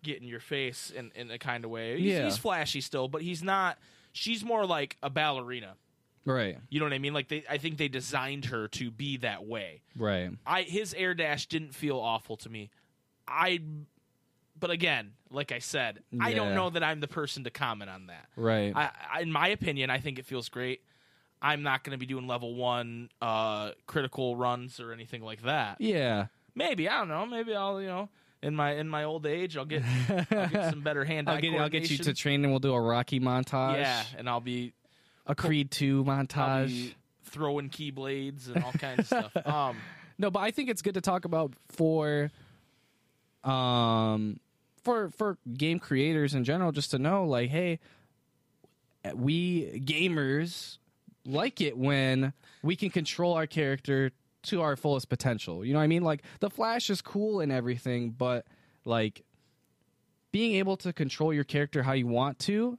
get in your face in, in a kind of way. He's, Yeah. he's flashy still, but he's not. She's more like a ballerina. right, You know what I mean? Like they, I think they designed her to be that way. right. I his air dash didn't feel awful to me. I, but again, like I said, I don't know that I'm the person to comment on that. Right. I, I, in my opinion, I think it feels great. I'm not going to be doing level one uh, critical runs or anything like that. yeah. Maybe I don't know. Maybe I'll you know in my in my old age I'll get I'll get some better hand eye I'll get, I'll get you to train and we'll do a Rocky montage. yeah, and I'll be A Creed 2 I'll montage. be throwing keyblades and all kinds of stuff. Um, No, but I think it's good to talk about for um for for game creators in general just to know like hey we gamers like it when we can control our character to our fullest potential. You know what I mean? Like the flash is cool and everything, but like being able to control your character how you want to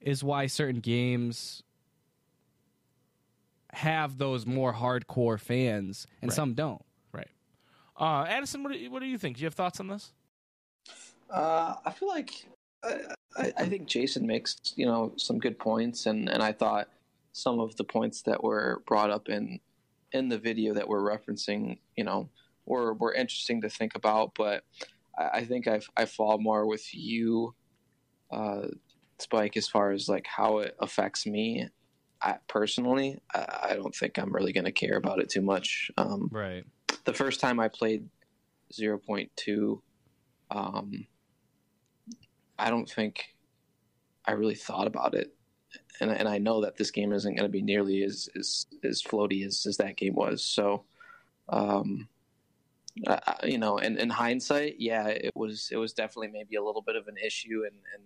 is why certain games have those more hardcore fans and Right. some don't. right. Uh, Addison, what do you, what do you think? Do you have thoughts on this? Uh, I feel like I, I think Jason makes you know some good points, and and I thought some of the points that were brought up in in the video that we're referencing, you know, were were interesting to think about. But I, I think I I fall more with you, uh, Spike, as far as like how it affects me. I, personally, I, I don't think I'm really going to care about it too much. Um, Right. the first time I played 0.2, um, I don't think I really thought about it. And, and I know that this game isn't going to be nearly as, as, as floaty as, as that game was. So, um, I- you know, in, in hindsight, yeah, it was, it was definitely maybe a little bit of an issue and, and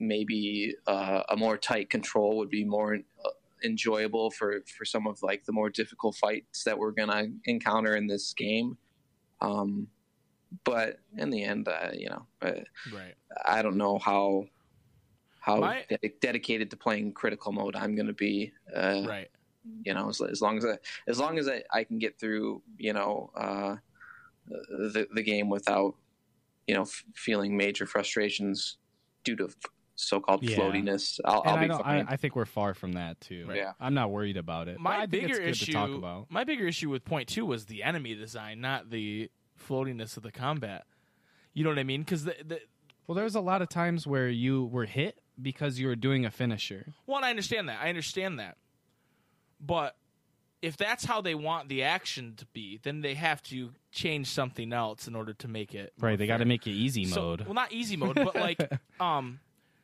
maybe uh, a more tight control would be more uh, enjoyable for for some of like the more difficult fights that we're gonna encounter in this game. Um, but in the end, uh, you know, uh, Right. I don't know how how My- de- dedicated to playing critical mode I'm gonna be. Uh, Right. You know, as, as long as I as long as I, I can get through, you know, uh, the the game without, you know, f- feeling major frustrations due to f- so-called Yeah. floatiness, I'll, I'll be don't. I, I think we're far from that too. Yeah. I'm not worried about it. but I My think bigger it's good issue to talk about. my bigger issue with point two was the enemy design, not the floatiness of the combat. You know what I mean? Because the, the Well, there's a lot of times where you were hit because you were doing a finisher. Well, I understand that. I understand that. But if that's how they want the action to be, then they have to change something else in order to make it Right. They got to make it easy So- mode. well, not easy mode, but like um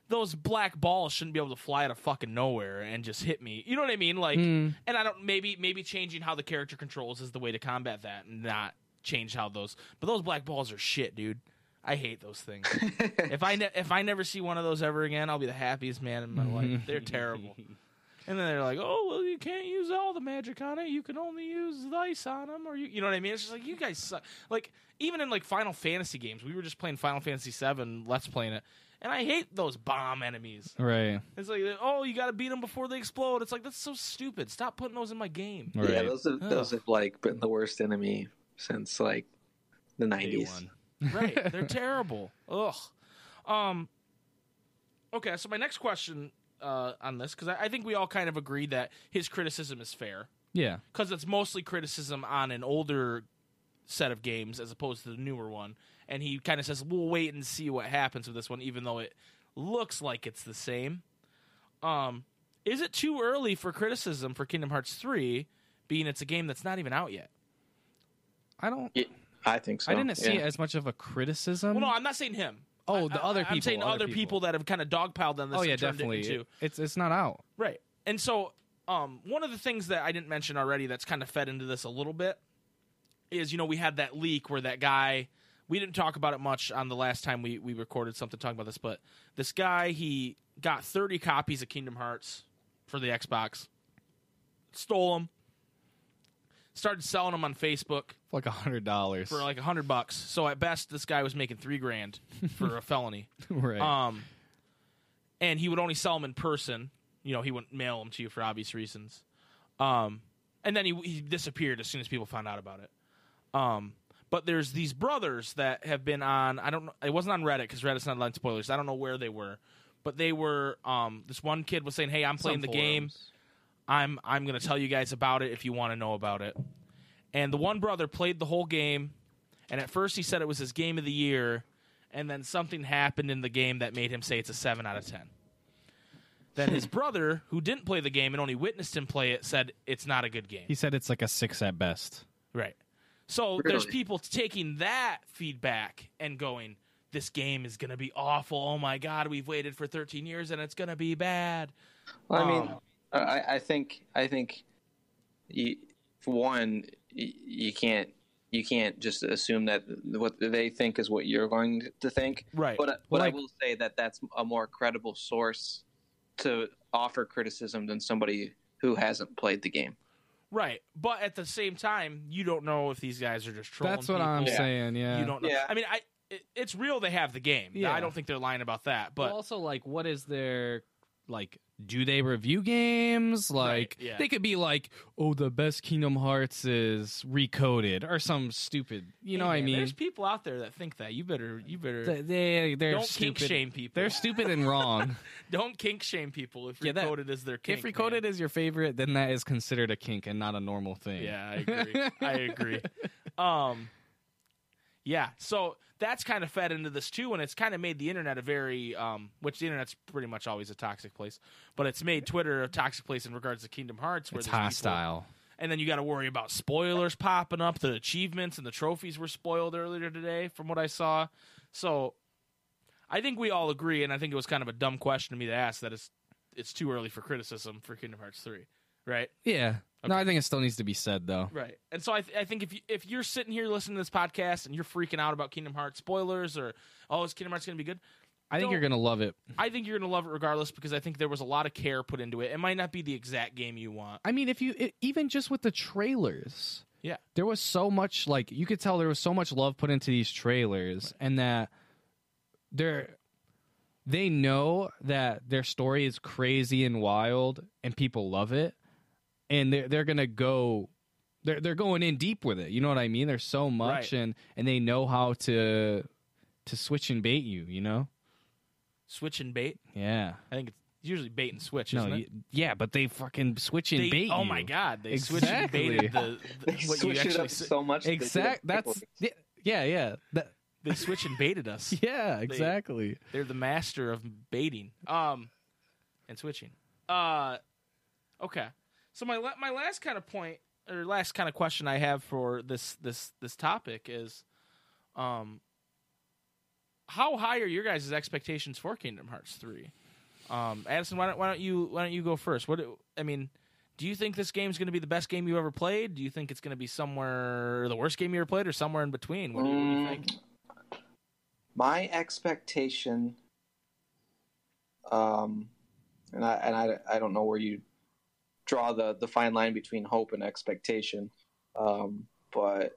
those black balls shouldn't be able to fly out of fucking nowhere and just hit me. You know what I mean? Like Hmm. and I don't maybe maybe changing how the character controls is the way to combat that and not change how those but those black balls are shit, dude. I hate those things. if I ne- if I never see one of those ever again, I'll be the happiest man in my life. They're terrible. And then they're like, "Oh, well, you can't use all the magic on it. You can only use the ice on them, or you, you know what I mean?" It's just like you guys suck. Like even in like Final Fantasy games, we were just playing Final Fantasy Seven, let's playing it, and I hate those bomb enemies. Right. It's like, oh, you got to beat them before they explode. It's like that's so stupid. Stop putting those in my game. Right. Yeah, those have, those have like been the worst enemy since like the Day nineties. right, they're terrible. Ugh. Um. Okay, so my next question uh, on this, because I, I think we all kind of agree that his criticism is fair. Yeah. because it's mostly criticism on an older set of games as opposed to the newer one. And he kind of says, "We'll wait and see what happens with this one, even though it looks like it's the same." Um, is it too early for criticism for Kingdom Hearts three, being it's a game that's not even out yet? I don't. Yeah, I think so. I didn't see yeah. it as much of a criticism. Well, no, I'm not saying him. Oh, the I- other I'm people, saying other other people. people. that have kind of dogpiled on this. oh yeah, turned it definitely. into- It's it's not out. Right. And so, um, one of the things that I didn't mention already that's kind of fed into this a little bit is, you know, we had that leak where that guy, we didn't talk about it much on the last time we, we recorded something talking about this, but this guy, he got 30 copies of Kingdom Hearts for the Xbox, stole them, started selling them on Facebook For like a hundred dollars. for like a hundred bucks. So at best, this guy was making three grand for a felony. right. Um, and he would only sell them in person. You know, he wouldn't mail them to you for obvious reasons. Um, and then he he disappeared as soon as people found out about it. Um, but there's these brothers that have been on. I don't know. It wasn't on Reddit because Reddit's not allowed spoilers. I don't know where they were, but they were. Um, this one kid was saying, "Hey, I'm playing Some the game. Forums. I'm I'm gonna tell you guys about it if you want to know about it." And the one brother played the whole game, and at first he said it was his game of the year, and then something happened in the game that made him say it's a seven out of ten. Then his brother, who didn't play the game and only witnessed him play it, said it's not a good game. He said it's like a six at best. Right. So there's people taking that feedback and going, "This game is going to be awful. Oh my god, we've waited for 13 years and it's going to be bad." Well, I mean, Um, I, I think I think you, for one, you, you can't you can't just assume that what they think is what you're going to think. Right. But but Well, I like- will say that that's a more credible source to offer criticism than somebody who hasn't played the game. Right. But at the same time, you don't know if these guys are just trolling That's what people. I'm Yeah. saying. Yeah. You don't know. Yeah. I mean, I it, it's real they have the game. Yeah. I don't think they're lying about that. But But also, like, what is their like do they review games? Like yeah. they could be like, "Oh, the best Kingdom Hearts is recoded" or some stupid. You know Hey, what I mean? There's people out there that think that. You better, you better. They, they they're Don't stupid. kink shame people. They're stupid and wrong. Don't kink shame people if Yeah, that- recoded is their kink. if recoded man. is your favorite, then that is considered a kink and not a normal thing. Yeah, I agree. I agree. Um, yeah, so that's kind of fed into this too, and it's kind of made the internet a very, um, which the internet's pretty much always a toxic place, but it's made Twitter a toxic place in regards to Kingdom Hearts, where it's there's people- hostile. and then you got to worry about spoilers popping up. The achievements and the trophies were spoiled earlier today, from what I saw. So, I think we all agree, and I think it was kind of a dumb question to me to ask that it's it's too early for criticism for Kingdom Hearts three, right? Yeah. No, I think it still needs to be said though. Right. And so I, th- I think if you, if you're sitting here listening to this podcast and you're freaking out about Kingdom Hearts spoilers or oh is Kingdom Hearts going to be good, I think you're gonna love it. I think you're going to love it regardless because I think there was a lot of care put into it. It might not be the exact game you want. I mean, if you it, even just with the trailers, Yeah. there was so much like you could tell there was so much love put into these trailers, and that they're they know that their story is crazy and wild, and people love it, and they're they're gonna go. They're they're going in deep with it. You know what I mean? There's so much, Right. and and they know how to to switch and bait you. You know? Switch and bait. Yeah. I think it's usually bait and switch, No, isn't it? y- yeah, but they fucking switch and They- bait oh you. my god, they switch and Exactly. baited the, the They what you switch it actually up so much. that they Exact. get That's yeah, yeah, yeah. That, they switch and baited us. yeah, exactly. They're the master of baiting. Um, and switching. Uh, okay. So my my last kind of point or last kind of question I have for this this this topic is, um, how high are your guys' expectations for Kingdom Hearts three? Um, Addison, why don't why don't you why don't you go first? What I mean. Do you think this game is going to be the best game you ever played? Do you think it's going to be somewhere the worst game you ever played, or somewhere in between? What do you, what do you Mm, think? My expectation, um, and I and I, I don't know where you draw the the fine line between hope and expectation, um, but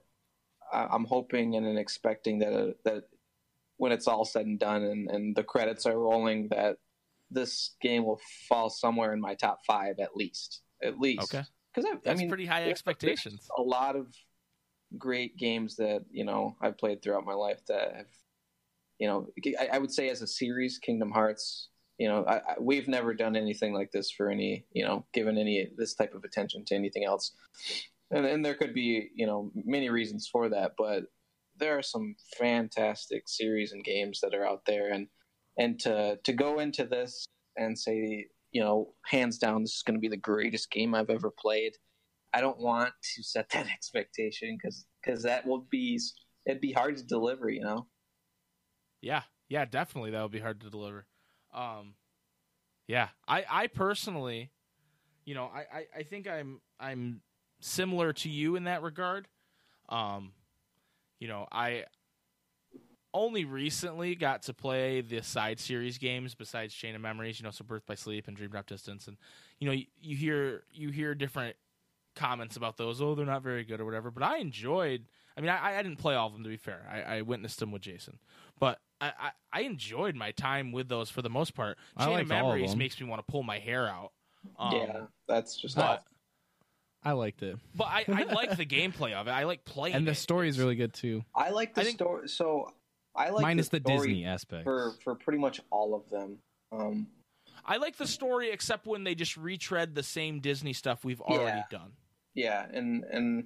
I, I'm hoping and expecting that uh, that when it's all said and done and, and the credits are rolling, that this game will fall somewhere in my top five at least, at least. Okay. because I, I mean, pretty high expectations. A lot of great games that you know I've played throughout my life that have, you know, I, I would say as a series, Kingdom Hearts. You know, I, I, we've never done anything like this for any, you know, given any this type of attention to anything else, and, and there could be, you know, many reasons for that, but there are some fantastic series and games that are out there, and and to to go into this and say, you know, hands down, this is going to be the greatest game I've ever played. I don't want to set that expectation because because that will be it'd be hard to deliver, you know. Yeah, yeah, definitely that would be hard to deliver. Um, yeah, I, I personally, you know, I, I, I think I'm I'm similar to you in that regard. Um, you know, I only recently got to play the side series games besides Chain of Memories. You know, so Birth by Sleep and Dream Drop Distance, and you know, you, you hear you hear different comments about those. Oh, they're not very good or whatever. But I enjoyed. I mean, I, I didn't play all of them to be fair. I, I witnessed them with Jason, but I, I, I enjoyed my time with those for the most part. I Chain of liked all of Memories them. makes me want to pull my hair out. Um, yeah, that's just but not. I liked it, but I, I like the gameplay of it. I like playing. and the it. story is really good too. I like the I think- story. So I like Minus the, story Disney aspect. for for pretty much all of them. Um, I like the story, except when they just retread the same Disney stuff we've already Yeah. done. yeah, and and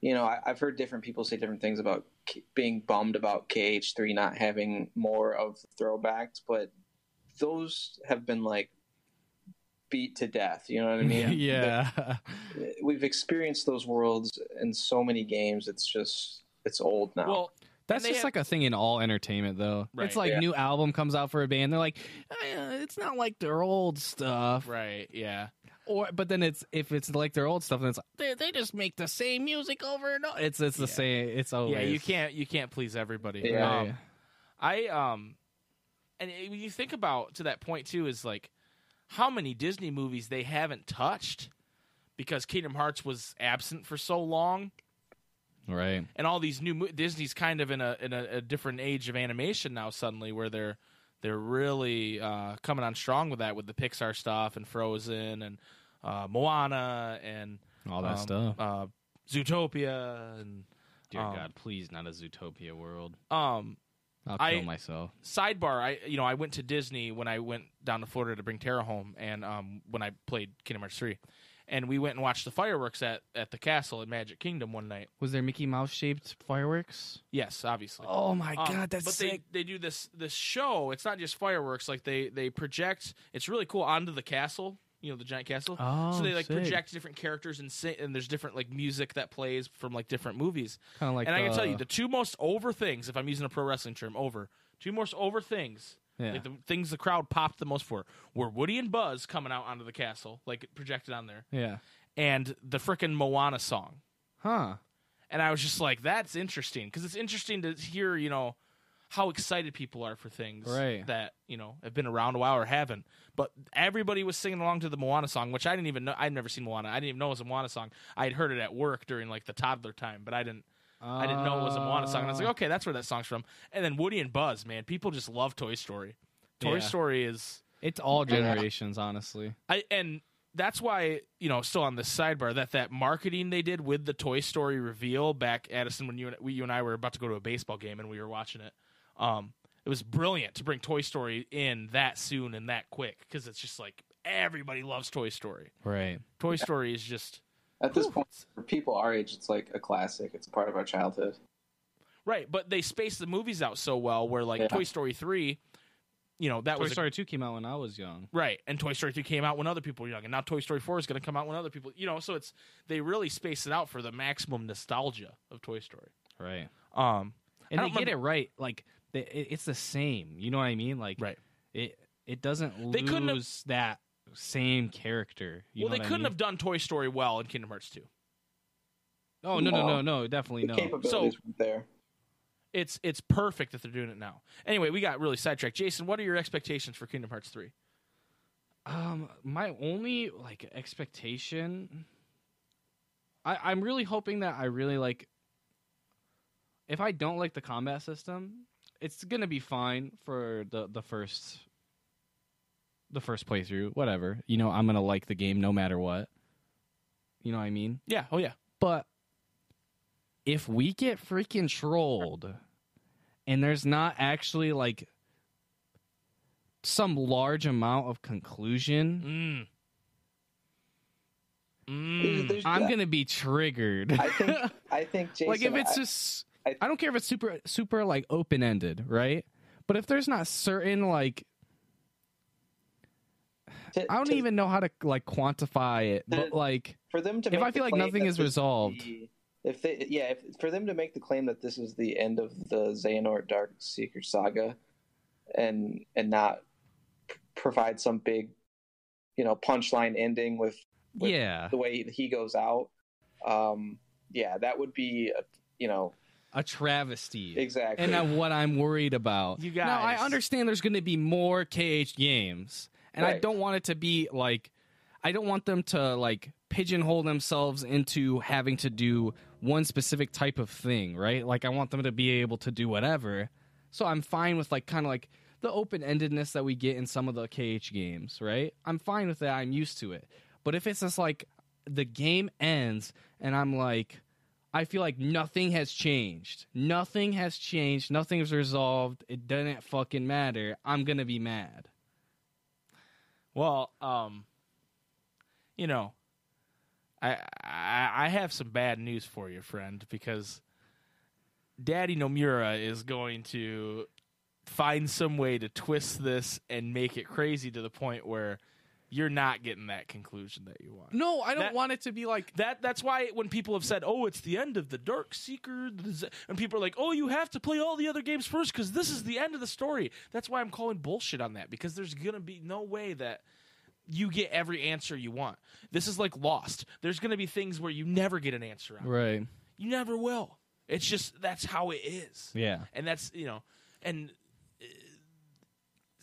you know I, I've heard different people say different things about K- being bummed about KH3 not having more of throwbacks, but those have been like beat to death. You know what I mean? yeah, we've experienced those worlds in so many games. It's just it's old now. Well, that's just have- like a thing in all entertainment, though. Right. It's like Yeah. new album comes out for a band, they're like, "Eh, it's not like their old stuff, right? Yeah. Or but then it's if it's like their old stuff, then it's like, they, they just make the same music over and over. It's it's the Yeah. same. It's always Yeah, you can't you can't please everybody. Yeah. Um, I um, and it- when you think about to that point too, is like how many Disney movies they haven't touched because Kingdom Hearts was absent for so long, right. and all these new mo- Disney's kind of in a in a, a different age of animation now. Suddenly, where they're they're really uh, coming on strong with that with the Pixar stuff and Frozen and uh, Moana and All that um, stuff. uh, Zootopia and Dear um, God, please not a Zootopia world. um I'll I- myself. sidebar i you know i went to disney when i went down to florida to bring tara home and um when i played kingdom hearts 3 and we went and watched the fireworks at at the castle at magic kingdom one night Was there Mickey Mouse shaped fireworks? yes obviously Oh my Um, God, that's but sick. they they do this this show it's not just fireworks like they they project it's really cool onto the castle you know the giant castle Oh, so they like sick. project different characters and sing, and there's different like music that plays from like different movies Kind of like. and i can tell you the- the two most over things if i'm using a pro wrestling term over two most over things yeah. like the things the crowd popped the most for were Woody and Buzz coming out onto the castle, like projected on there, yeah. and the frickin' Moana song. Huh. And I was just like, that's interesting because it's interesting to hear, you know, how excited people are for things Right. that you know have been around a while or haven't. But everybody was singing along to the Moana song, which I didn't even know. I'd never seen Moana. I didn't even know it was a Moana song. I had heard it at work during like the toddler time, but I didn't. I didn't know it was a Moana song. And I was like, okay, that's where that song's from. And then Woody and Buzz, man, people just love Toy Story. Toy Yeah. Story is It's all generations, honestly. I and that's why you know still on the sidebar that that marketing they did with the Toy Story reveal back Addison when you and we, you and I were about to go to a baseball game and we were watching it. Um, it was brilliant to bring Toy Story in that soon and that quick because it's just like everybody loves Toy Story. Right. Toy Story is just At this point, for people our age, it's like a classic. It's a part of our childhood. right, but they space the movies out so well where like Yeah. Toy Story three, you know that Toy was a- Story 2 came out when I was young. Right, and Toy Story 3 came out when other people were young, and now Toy Story 4 is going to come out when other people, you know, so it's they really space it out for the maximum nostalgia of Toy Story. Right. Um, And they don't get it right. Like, they, it, it's the same. You know what I mean? Like, right. it it doesn't They couldn't have- lose that same character. You well, know they couldn't mean? have done Toy Story well in Kingdom Hearts 2. Oh, no, no, no, No. no. Definitely The no. capabilities weren't there. It's it's perfect that they're doing it now. Anyway, we got really sidetracked. Jason, what are your expectations for Kingdom Hearts 3? Um, my only like expectation, I I'm really hoping that I really like. If I don't like the combat system, it's gonna be fine for the the first. The first playthrough, whatever. You know, I'm gonna like the game no matter what. You know what I mean? Yeah, oh yeah. But if we get freaking trolled and there's not actually like some large amount of conclusion, Mm. Mm. There's- there's- I'm gonna be triggered. I think. I think Jason. like if it's I- just, I- I, don't care if it's super super like open ended, right? But if there's not certain like, to- I don't to- even know how to like quantify it, but like, for them to. if I feel like nothing is resolved- the- if they, yeah, if, for them to make the claim that this is the end of the Xehanort Dark Seeker saga, and and not p- provide some big, you know, punchline ending with with yeah, the way he goes out, um, yeah, that would be, a, you know, a travesty. exactly. and what I'm worried about. You guys. Now I understand there's going to be more KH games, and I don't want it to be like, I don't want them to like pigeonhole themselves into having to do one specific type of thing, right? Like I want them to be able to do whatever. So I'm fine with like kind of like the open endedness that we get in some of the KH games, right? I'm fine with that. I'm used to it. But if it's just like the game ends and I'm like, I feel like nothing has changed. Nothing has changed. Nothing's resolved. It doesn't fucking matter. I'm gonna be mad. Well, um, you know, I, I I have some bad news for you, friend, because Daddy Nomura is going to find some way to twist this and make it crazy to the point where you're not getting that conclusion that you want. No, I don't That- want it to be like That that's why when people have said, "Oh, it's the end of the Dark Seeker," and people are like, "Oh, you have to play all the other games first because this is the end of the story." That's why I'm calling bullshit on that because there's gonna be no way that you get every answer you want. This is like Lost. There's gonna be things where you never get an answer on. right. You never will. It's just that's how it is Yeah. and that's you know and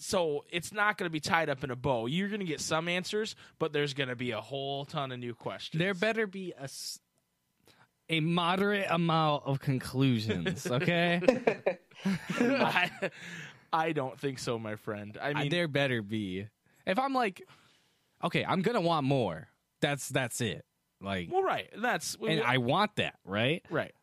so it's not going to be tied up in a bow you're going to get some answers but there's going to be a whole ton of new questions There better be a a moderate amount of conclusions, okay? I, I don't think so, my friend. I mean, there better be. If I'm like, okay, I'm gonna want more. That's that's it. Like, well, right. That's and I want that, right? right,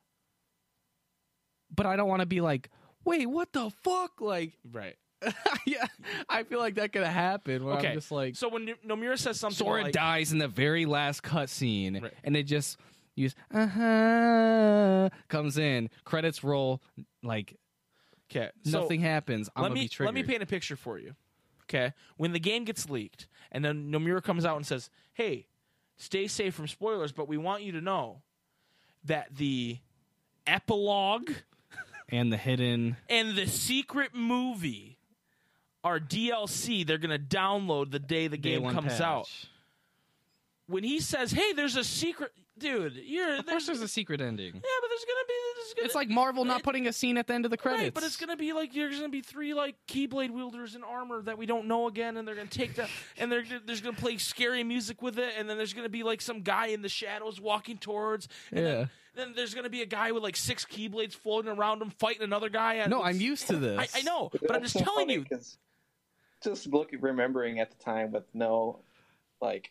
But I don't want to be like, wait, what the fuck? Like, right. yeah, I feel like that could happen. Where Okay, I'm just like, so when Nomura says something Sora like, dies in the very last cutscene, Right. and it just use uh huh comes in, credits roll, like okay, so nothing happens. I'm let gonna me be triggered. let me paint a picture for you. Okay, when the game gets leaked, and then Nomura comes out and says, "Hey, stay safe from spoilers, but we want you to know that the epilogue and the hidden. and the secret movie are DLC. They're gonna download the day the day game comes patch. out." When he says, "Hey, there's a secret," dude, you're Of course, there's a secret ending. yeah, but there's gonna be there's gonna, It's like Marvel not putting a scene at the end of the credits. Right, but it's gonna be like there's gonna be three like keyblade wielders in armor that we don't know again, and they're gonna take the and they're there's gonna play scary music with it, and then there's gonna be like some guy in the shadows walking towards. And Yeah. Then, then there's gonna be a guy with like six keyblades floating around him, fighting another guy. and No, I'm used to this. I, I know, but I'm just telling you. you. 'cause Just look remembering at the time with no like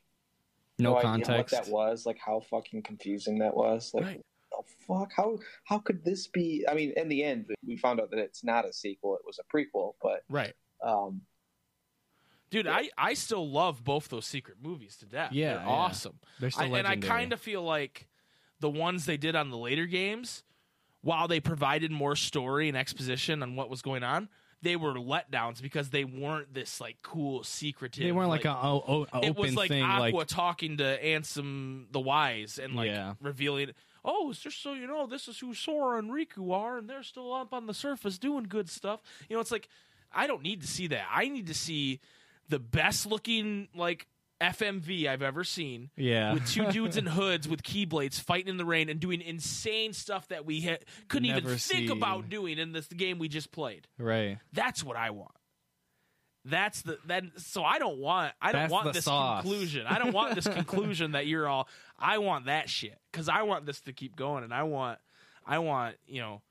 No, idea context. what that was, like how fucking confusing that was. Like Right. the fuck? How how could this be I mean, in the end we found out that it's not a sequel, it was a prequel, but Right, um dude. I I still love both those secret movies to death. Yeah, They're yeah. awesome. They're still I, and I kind of feel like the ones they did on the later games, while they provided more story and exposition on what was going on, they were letdowns because they weren't this like cool secretive. They weren't like, a, o- o- a it was like thing. Aqua like talking to Ansem the Wise and like Yeah. revealing. Oh, it's just so you know, this is who Sora and Riku are, and they're still up on the surface doing good stuff. You know, it's like I don't need to see that. I need to see the best looking like FMV I've ever seen yeah, with two dudes in hoods with keyblades fighting in the rain and doing insane stuff that we ha- couldn't even think seen. about doing in this game we just played. right. That's what I want. That's the that. So I don't want. I don't That's want this sauce. conclusion. I don't want this conclusion that you're all. I want that shit because I want this to keep going, and I want. I want you know,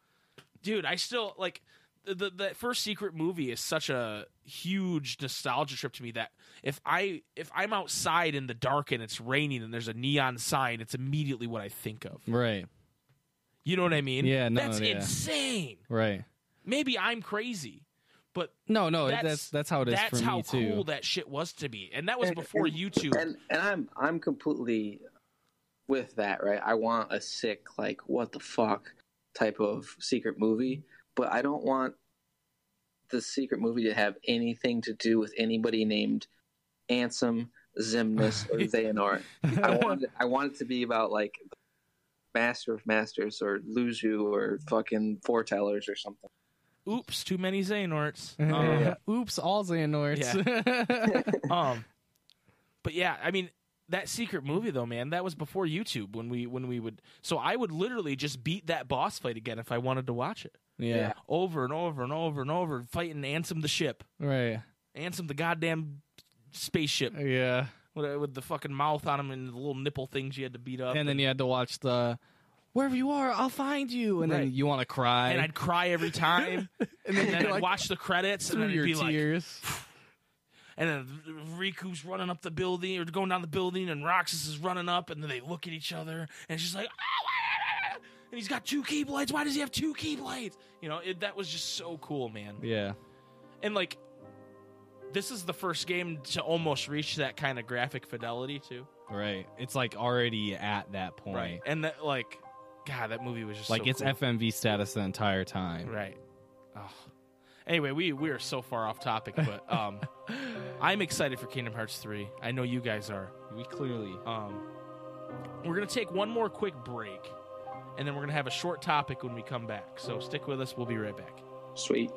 dude. I still like the, the that first secret movie is such a huge nostalgia trip to me that if I if I'm outside in the dark and it's raining and there's a neon sign, it's immediately what I think of. Right, You know what I mean? Yeah, no, that's yeah. insane. right. Maybe I'm crazy, but No, no, that's that's that's how it is that's for how me too. cool that shit was to me, and that was And- before and- YouTube. and and I'm I'm completely with that, right? I want a sick like what the fuck type of secret movie, but I don't want the secret movie to have anything to do with anybody named Ansem, Xemnas, or Xehanort. I want it, I want it to be about like Master of Masters or Luxu or fucking Foretellers or something. Oops, too many Xehanorts. Um, Oops, all Xehanorts. um, but yeah, I mean that secret movie though, man, that was before YouTube when we when we would. So I would literally just beat that boss fight again if I wanted to watch it yeah, over and over and over and over, fighting Ansem the ship, right. Ansem the goddamn spaceship Yeah, with, with the fucking mouth on him and the little nipple things you had to beat up. and then you had to watch the wherever you are, I'll find you, and Right. then you want to cry, and I'd cry every time, and then, you're I'd like, watch the credits, and through then your it'd be like, tears. And then Riku's running up the building or going down the building, and Roxas is running up, and then they look at each other, and she's like, "Ah, and he's got two keyblades. Why does he have two keyblades? You know, it, that was just so cool, man. yeah, And like, this is the first game to almost reach that kind of graphic fidelity too. right. It's like already at that point. Right. And that, like, God, that movie was just Like so it's cool. FMV status the entire time. Right. Oh. Anyway, we we are so far off topic, but um, I'm excited for Kingdom Hearts three. I know you guys are. We clearly. Um, we're gonna take one more quick break, and then we're gonna have a short topic when we come back. So stick with us. We'll be right back. Sweet.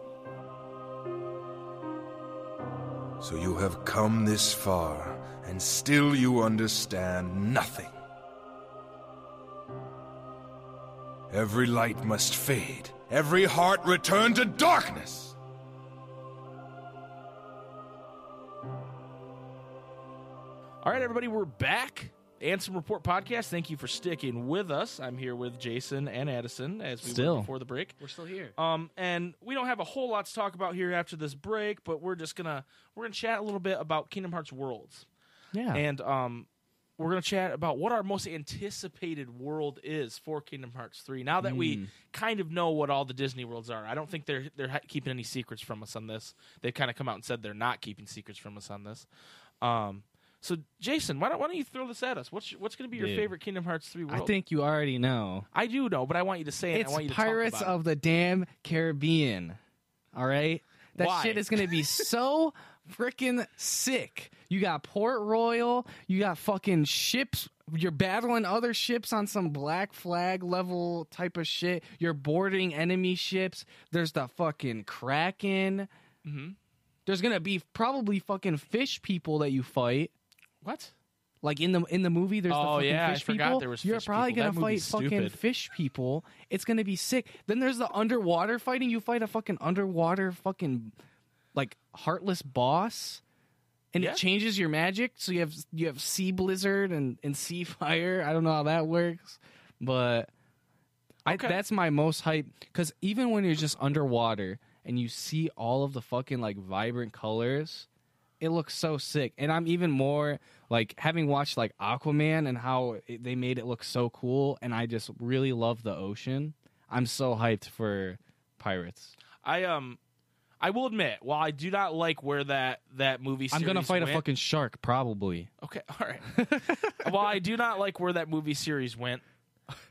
So you have come this far, and still you understand nothing. Every light must fade, every heart return to darkness. All right, everybody, we're back. Ansem Report podcast. Thank you for sticking with us. I'm here with Jason and Addison as we Still. were before the break. We're still here. Um, and we don't have a whole lot to talk about here after this break, but we're just gonna we're gonna chat a little bit about Kingdom Hearts Worlds, Yeah. and um, we're gonna chat about what our most anticipated world is for Kingdom Hearts Three. Now that we kind of know what all the Disney worlds are, I don't think they're they're keeping any secrets from us on this. They've kind of come out and said they're not keeping secrets from us on this. Um, so Jason, why don't why don't you throw this at us? What's what's gonna be your Dude. favorite Kingdom Hearts Three world? I think you already know. I do know, but I want you to say it. It's I want you to Pirates talk about of the Damn Caribbean. All right? That Why? shit is going to be so freaking sick. You got Port Royal, you got fucking ships, you're battling other ships on some black flag level type of shit. You're boarding enemy ships. There's the fucking Kraken. Mhm. There's going to be probably fucking fish people that you fight. What? Like in the in the movie, there's the Oh, fucking yeah, I fish forgot people. there was fish. You're probably people. Gonna fight fucking stupid. fish people. It's gonna be sick. Then there's the underwater fighting. You fight a fucking underwater fucking like heartless boss, and Yeah. it changes your magic. So you have you have sea blizzard and and sea fire. I don't know how that works, but I, that's my most hype because even when you're just underwater and you see all of the fucking like vibrant colors it looks so sick and i'm even more like having watched like aquaman and how it, they made it look so cool and i just really love the ocean i'm so hyped for pirates I um, I will admit, while I do not like where that that movie, i'm gonna fight a fucking shark probably Okay, all right. while I do not like where that movie series went,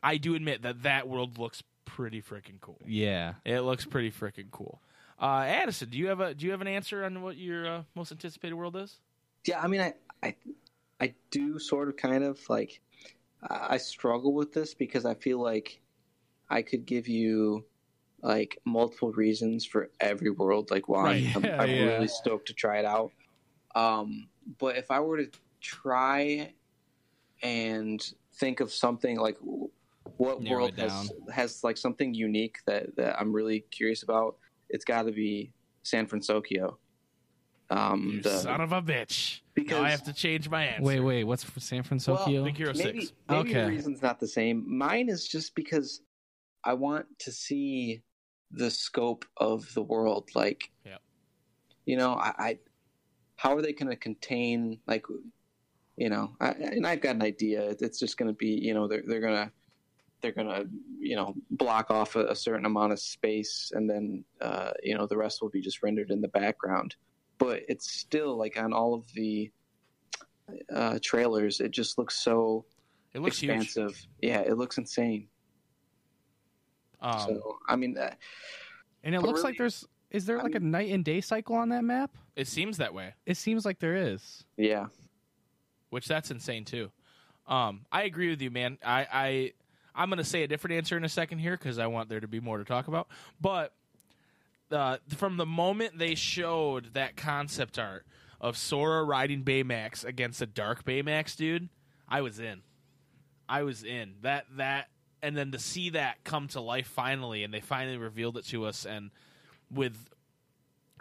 I do admit that that world looks pretty freaking cool. yeah It looks pretty freaking cool. Uh, Addison, do you have a do you have an answer on what your uh, most anticipated world is? Yeah, I mean, I, I, I do sort of kind of like, I struggle with this because I feel like I could give you like multiple reasons for every world, like why Right. I'm, Yeah, I'm yeah. really stoked to try it out. Um, but if I were to try and think of something like what Narrow world has has like something unique that that I'm really curious about, it's got to be San Francisco. Um, You the- son of a bitch! because now I have to change my answer. wait wait what's for san francisco Big Hero maybe, Six. maybe Okay. the reason's not the same. Mine is just because I want to see the scope of the world. Like, Yep. you know, I, I how are they going to contain like, you know, I, and I've got an idea. It's just going to be, you know, they're they're gonna they're gonna you know block off a, a certain amount of space, and then uh, you know the rest will be just rendered in the background. But it's still like on all of the uh, trailers, it just looks so It looks huge. expansive. Yeah, it looks insane. Um, so I mean, uh, and it But looks like there's is there I like a night and day cycle on that map it seems that way, it seems like there is yeah, which that's insane too. Um, I agree with you, man. I, I I'm gonna say a different answer in a second here because I want there to be more to talk about. But uh, from the moment they showed that concept art of Sora riding Baymax against a dark Baymax, dude, I was in. I was in that that, and then to see that come to life finally, and they finally revealed it to us, and with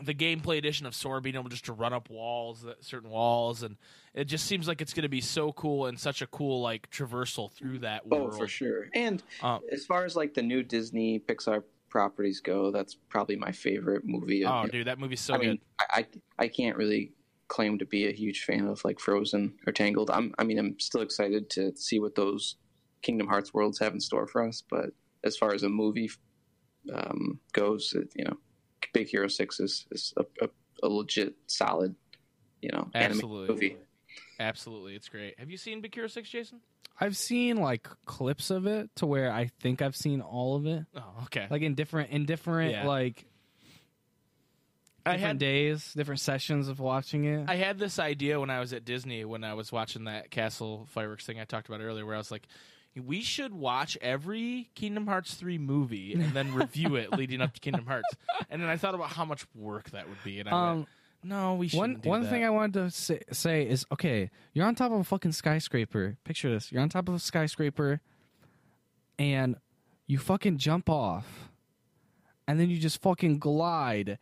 the gameplay edition of Sora being able just to run up walls, certain walls, and it just seems like it's going to be so cool and such a cool like traversal through that oh world. for sure. And Um, as far as like the new Disney Pixar properties go, that's probably my favorite movie. Oh, dude, that movie's so I good. mean, I, I I can't really claim to be a huge fan of like Frozen or Tangled. I'm I mean I'm still excited to see what those Kingdom Hearts worlds have in store for us. But as far as a movie um, goes, it, you know, Big Hero Six is is a, a, a legit solid, you know, Absolutely. movie. Absolutely, it's great. Have you seen Big Hero Six, Jason? i've seen like clips of it to where i think i've seen all of it Oh, okay. like in different in different Yeah. like I different had days different sessions of watching it I had this idea when I was at Disney when I was watching that castle fireworks thing I talked about earlier, where I was like, we should watch every Kingdom Hearts three movie and then review it leading up to Kingdom Hearts. And then I thought about how much work that would be, and I um went, no, we should. one one thing i wanted to say, say is okay you're on top of a fucking skyscraper picture this you're on top of a skyscraper and you fucking jump off and then you just fucking glide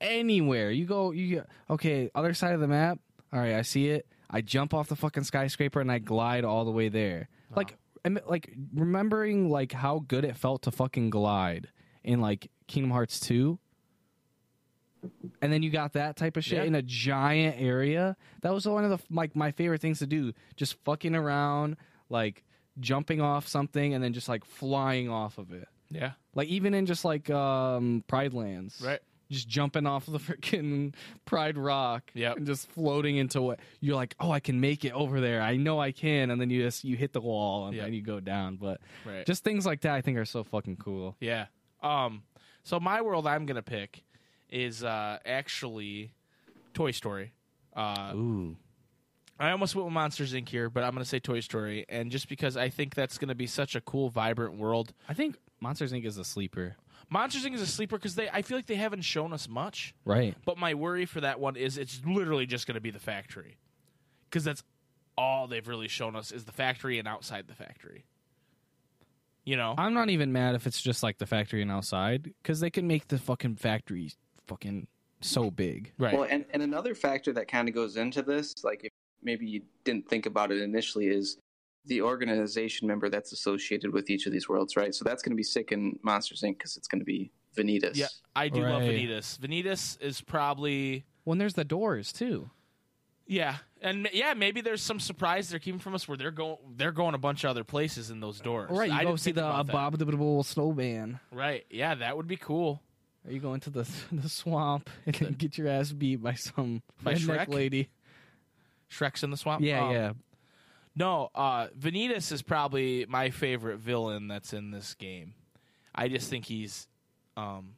anywhere you go you okay other side of the map all right i see it I jump off the fucking skyscraper and I glide all the way there. Like, I mean, like remembering like how good it felt to fucking glide in like Kingdom Hearts two. And then you got that type of shit Yeah. in a giant area. That was one of the like my favorite things to do. Just fucking around, like jumping off something and then just like flying off of it. Yeah. Like even in just like um Pride Lands. Right. Just jumping off the freaking Pride Rock Yep. and just floating into what you're like, oh, I can make it over there. I know I can, and then you just you hit the wall and Yep. then you go down. But Right. just things like that, I think are so fucking cool. Yeah. Um. So my world I'm gonna pick is uh actually Toy Story. Uh, Ooh, I almost went with Monsters Inc. here, but I'm gonna say Toy Story, and just because I think that's gonna be such a cool, vibrant world. I think Monsters Inc is a sleeper. Monsters Inc. is a sleeper because they I feel like they haven't shown us much. Right. But my worry for that one is it's literally just gonna be the factory, because that's all they've really shown us is the factory and outside the factory. You know. I'm not even mad if it's just like the factory and outside because they can make the fucking factory fucking so big. right. Well, and, and another factor that kind of goes into this, like if maybe you didn't think about it initially, is the organization member that's associated with each of these worlds, right? So that's going to be sick in Monsters Inc. because it's going to be Vanitas. yeah, I do love Right. Vanitas. Vanitas is probably When there's the doors too. Yeah, and yeah, maybe there's some surprise they're keeping from us where they're going they're going a bunch of other places in those doors. Right, you I go see the about that. abominable snowman. Right, yeah, that would be cool. Are you going to the the swamp and then get your ass beat by some By Shrek? lady? Shrek's in the swamp. Yeah, Um, yeah. No, uh, Vanitas is probably my favorite villain that's in this game. I just think he's, um,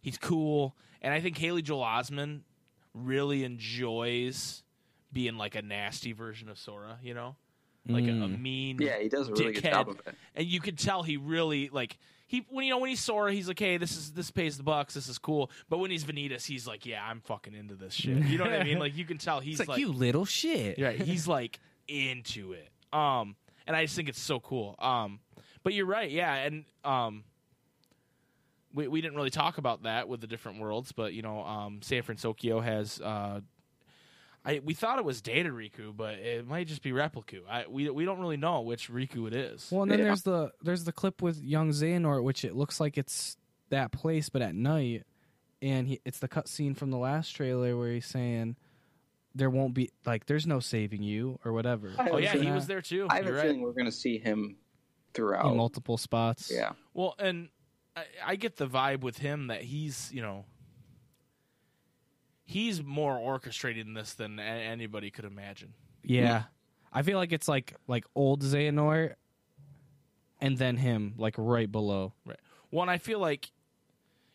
he's cool, and I think Haley Joel Osment really enjoys being like a nasty version of Sora. You know, like a, a Mm. mean. Yeah, he does a really good job of it. and you could tell he really like he when you know when he's Sora, he's like, hey, this is this pays the bucks, this is cool. But when he's Vanitas, he's like, yeah, I'm fucking into this shit. You know what I mean? Like you can tell he's It's like, you little shit. right, he's like into it. Um, and I just think it's so cool. Um, but you're right, yeah, and um. We, we didn't really talk about that with the different worlds, but you know, um, San Francisco has uh, I we thought it was Data Riku, but it might just be Repliku. I we we don't really know which Riku it is. Well, and then Yeah. there's the there's the clip with young Xehanort, which it looks like it's that place, but at night, and he, it's the cutscene from the last trailer where he's saying there won't be like there's no saving you or whatever. Oh have yeah, a he was there too. I have You're a right. feeling we're going to see him throughout. in multiple spots. yeah. Well, and I, I get the vibe with him that he's you know he's more orchestrated in this than a- anybody could imagine. yeah. I feel like it's like like old Xehanort, and then him like right below. Right. One, I feel like,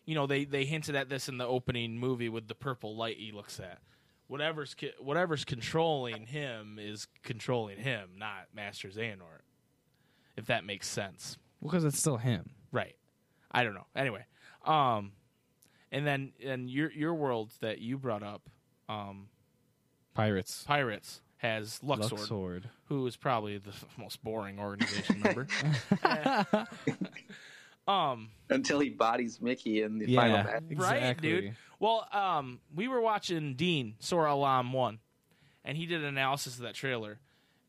you know, they they hinted at this in the opening movie with the purple light he looks at. Whatever's co- whatever's controlling him is controlling him, not Master Xehanort. If that makes sense. Because it's still him. Right. I don't know. Anyway, um, and then and your your world that you brought up, um, Pirates. Pirates has Luxord, Luxord. who is probably the most boring organization member. um, Until he bodies Mickey in the Yeah. final match. right, dude. Well, um, we were watching Dean Sora Alam one, and he did an analysis of that trailer,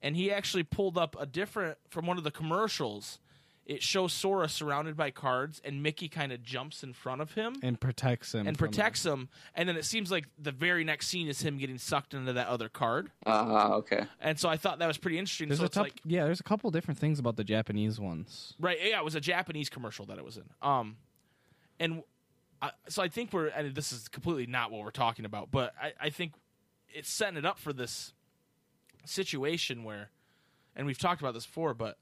and he actually pulled up a different from one of the commercials. It shows Sora surrounded by cards, and Mickey kind of jumps in front of him And protects him. and protects him, and then it seems like the very next scene is him getting sucked into that other card, Ah, okay. and so I thought that was pretty interesting. There's so a it's couple, like yeah. There's a couple different things about the Japanese ones. Right. Yeah, it was a Japanese commercial that it was in. Um, and I, so I think we're, and this is completely not what we're talking about, but I, I think it's setting it up for this situation where, and we've talked about this before, but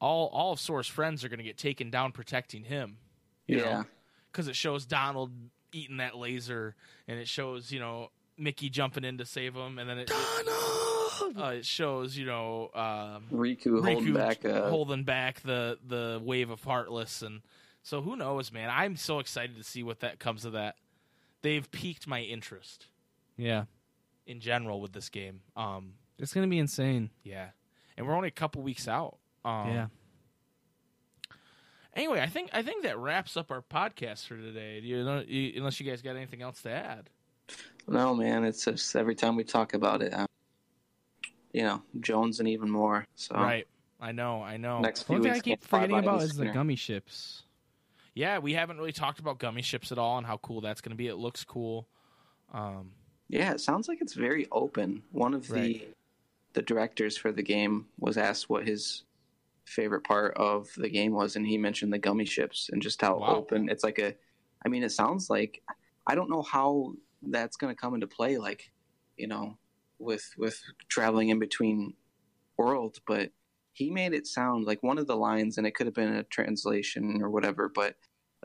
all all of Sora's friends are going to get taken down protecting him. You Yeah. because it shows Donald eating that laser, and it shows you know Mickey jumping in to save him, and then it it, uh, it shows you know. Um, Riku, holding back. Uh, holding back the the wave of heartless and so who knows man i'm so excited to see what that comes of that they've piqued my interest Yeah, in general with this game um it's gonna be insane. yeah and we're only a couple weeks out um yeah. anyway i think i think that wraps up our podcast for today Do you know you, unless you guys got anything else to add no, man. It's just every time we talk about it, I'm you know, Jones and even more. So Right. I know. I know. next few One thing weeks I keep can't forgetting about is the gummy ships. Yeah, we haven't really talked about gummy ships at all and how cool that's going to be. It looks cool. Um, Yeah, it sounds like it's very open. One of the Right. the directors for the game was asked what his favorite part of the game was, and he mentioned the gummy ships and just how Wow. open it's like a. I mean, it sounds like I don't know how that's going to come into play, like you know, with with traveling in between worlds, but he made it sound like one of the lines, and it could have been a translation or whatever, but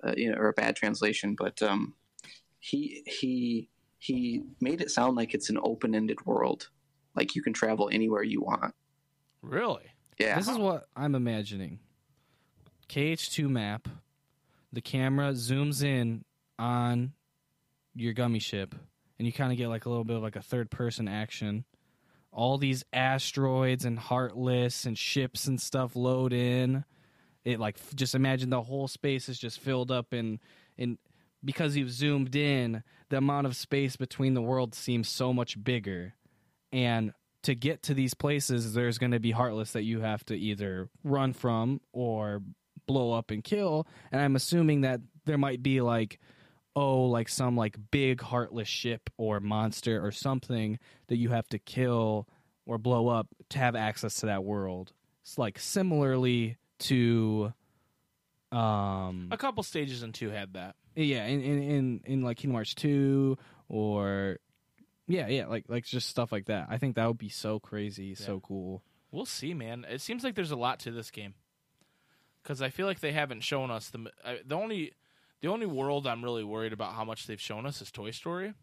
uh, you know, or a bad translation, but um, he he he made it sound like it's an open-ended world like you can travel anywhere you want really? Yeah This is what I'm imagining. KH2 map. The camera zooms in on your gummy ship, and you kind of get like a little bit of like a third person action. All these asteroids and heartless and ships and stuff load in. It like just imagine the whole space is just filled up in in because you've zoomed in, the amount of space between the worlds seems so much bigger. And to get to these places, there's going to be heartless that you have to either run from or blow up and kill. And I'm assuming that there might be like, oh, like some like big heartless ship or monster or something that you have to kill or blow up to have access to that world. It's like similarly to, um, A couple stages in two had that. yeah, in in in, in like Kingdom Hearts two or yeah, yeah, like like just stuff like that. I think that would be so crazy, so cool. We'll see, man. It seems like there's a lot to this game because I feel like they haven't shown us the I, the only the only world I'm really worried about how much they've shown us is Toy Story.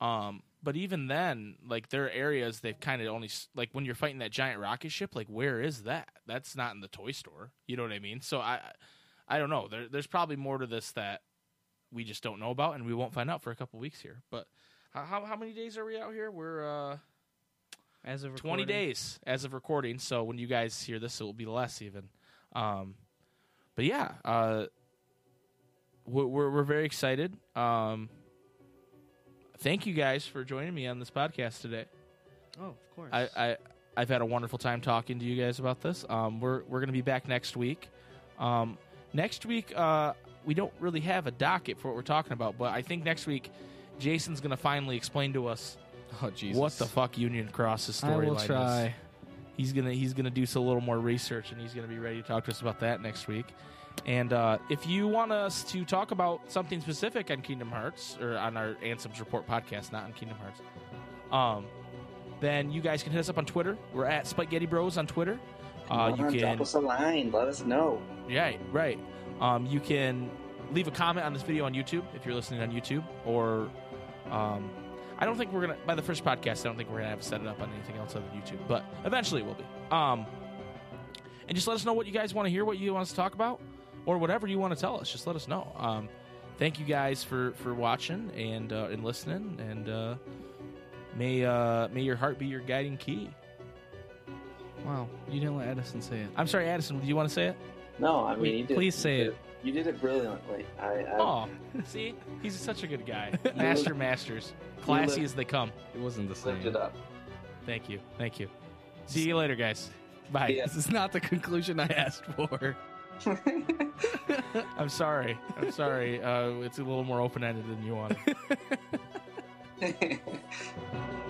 Um, but even then, like there are areas they've kind of only like when you're fighting that giant rocket ship. Like where is that? That's not in the toy store. You know what I mean? So I I don't know. There, there's probably more to this that we just don't know about, and we won't find out for a couple weeks here. But how how, how many days are we out here? We're uh. As of 20 days as of recording. So when you guys hear this, it will be less even. Um, but yeah, uh, we're, we're, we're very excited. Um, thank you guys for joining me on this podcast today. Oh, of course. I, I I've had a wonderful time talking to you guys about this. Um, we're we're gonna be back next week. Um, next week, uh, we don't really have a docket for what we're talking about, but I think next week, Jason's gonna finally explain to us oh Jesus. what the fuck Union Cross's I storyline will is try. he's gonna he's gonna do some little more research and he's gonna be ready to talk to us about that next week and uh, if you want us to talk about something specific on kingdom hearts or on our ansems report podcast not on kingdom hearts um, then you guys can hit us up on twitter we're at spaghetti bros on twitter uh, you can drop us a line let us know Right, right. Um, you can leave a comment on this video on YouTube if you're listening on YouTube, or um, I don't think we're gonna by the first podcast. I don't think we're gonna have to set it up on anything else other than YouTube, but eventually it will be. Um, and just let us know what you guys want to hear, what you want us to talk about, or whatever you want to tell us. Just let us know. Um, thank you guys for for watching and uh, and listening, and uh, may uh, may your heart be your guiding key. Wow, you didn't let Addison say it. I'm sorry, Addison. Do you want to say it? no i mean you did, Please say you it. Did- you did it brilliantly i, I Oh, see, he's such a good guy. Master masters, classy live- as they come. It wasn't the same. lift it up Thank you, thank you. See you later, guys. Bye. Yeah. This is not the conclusion I asked for. I'm sorry. I'm sorry. Uh, it's a little more open ended than you wanted.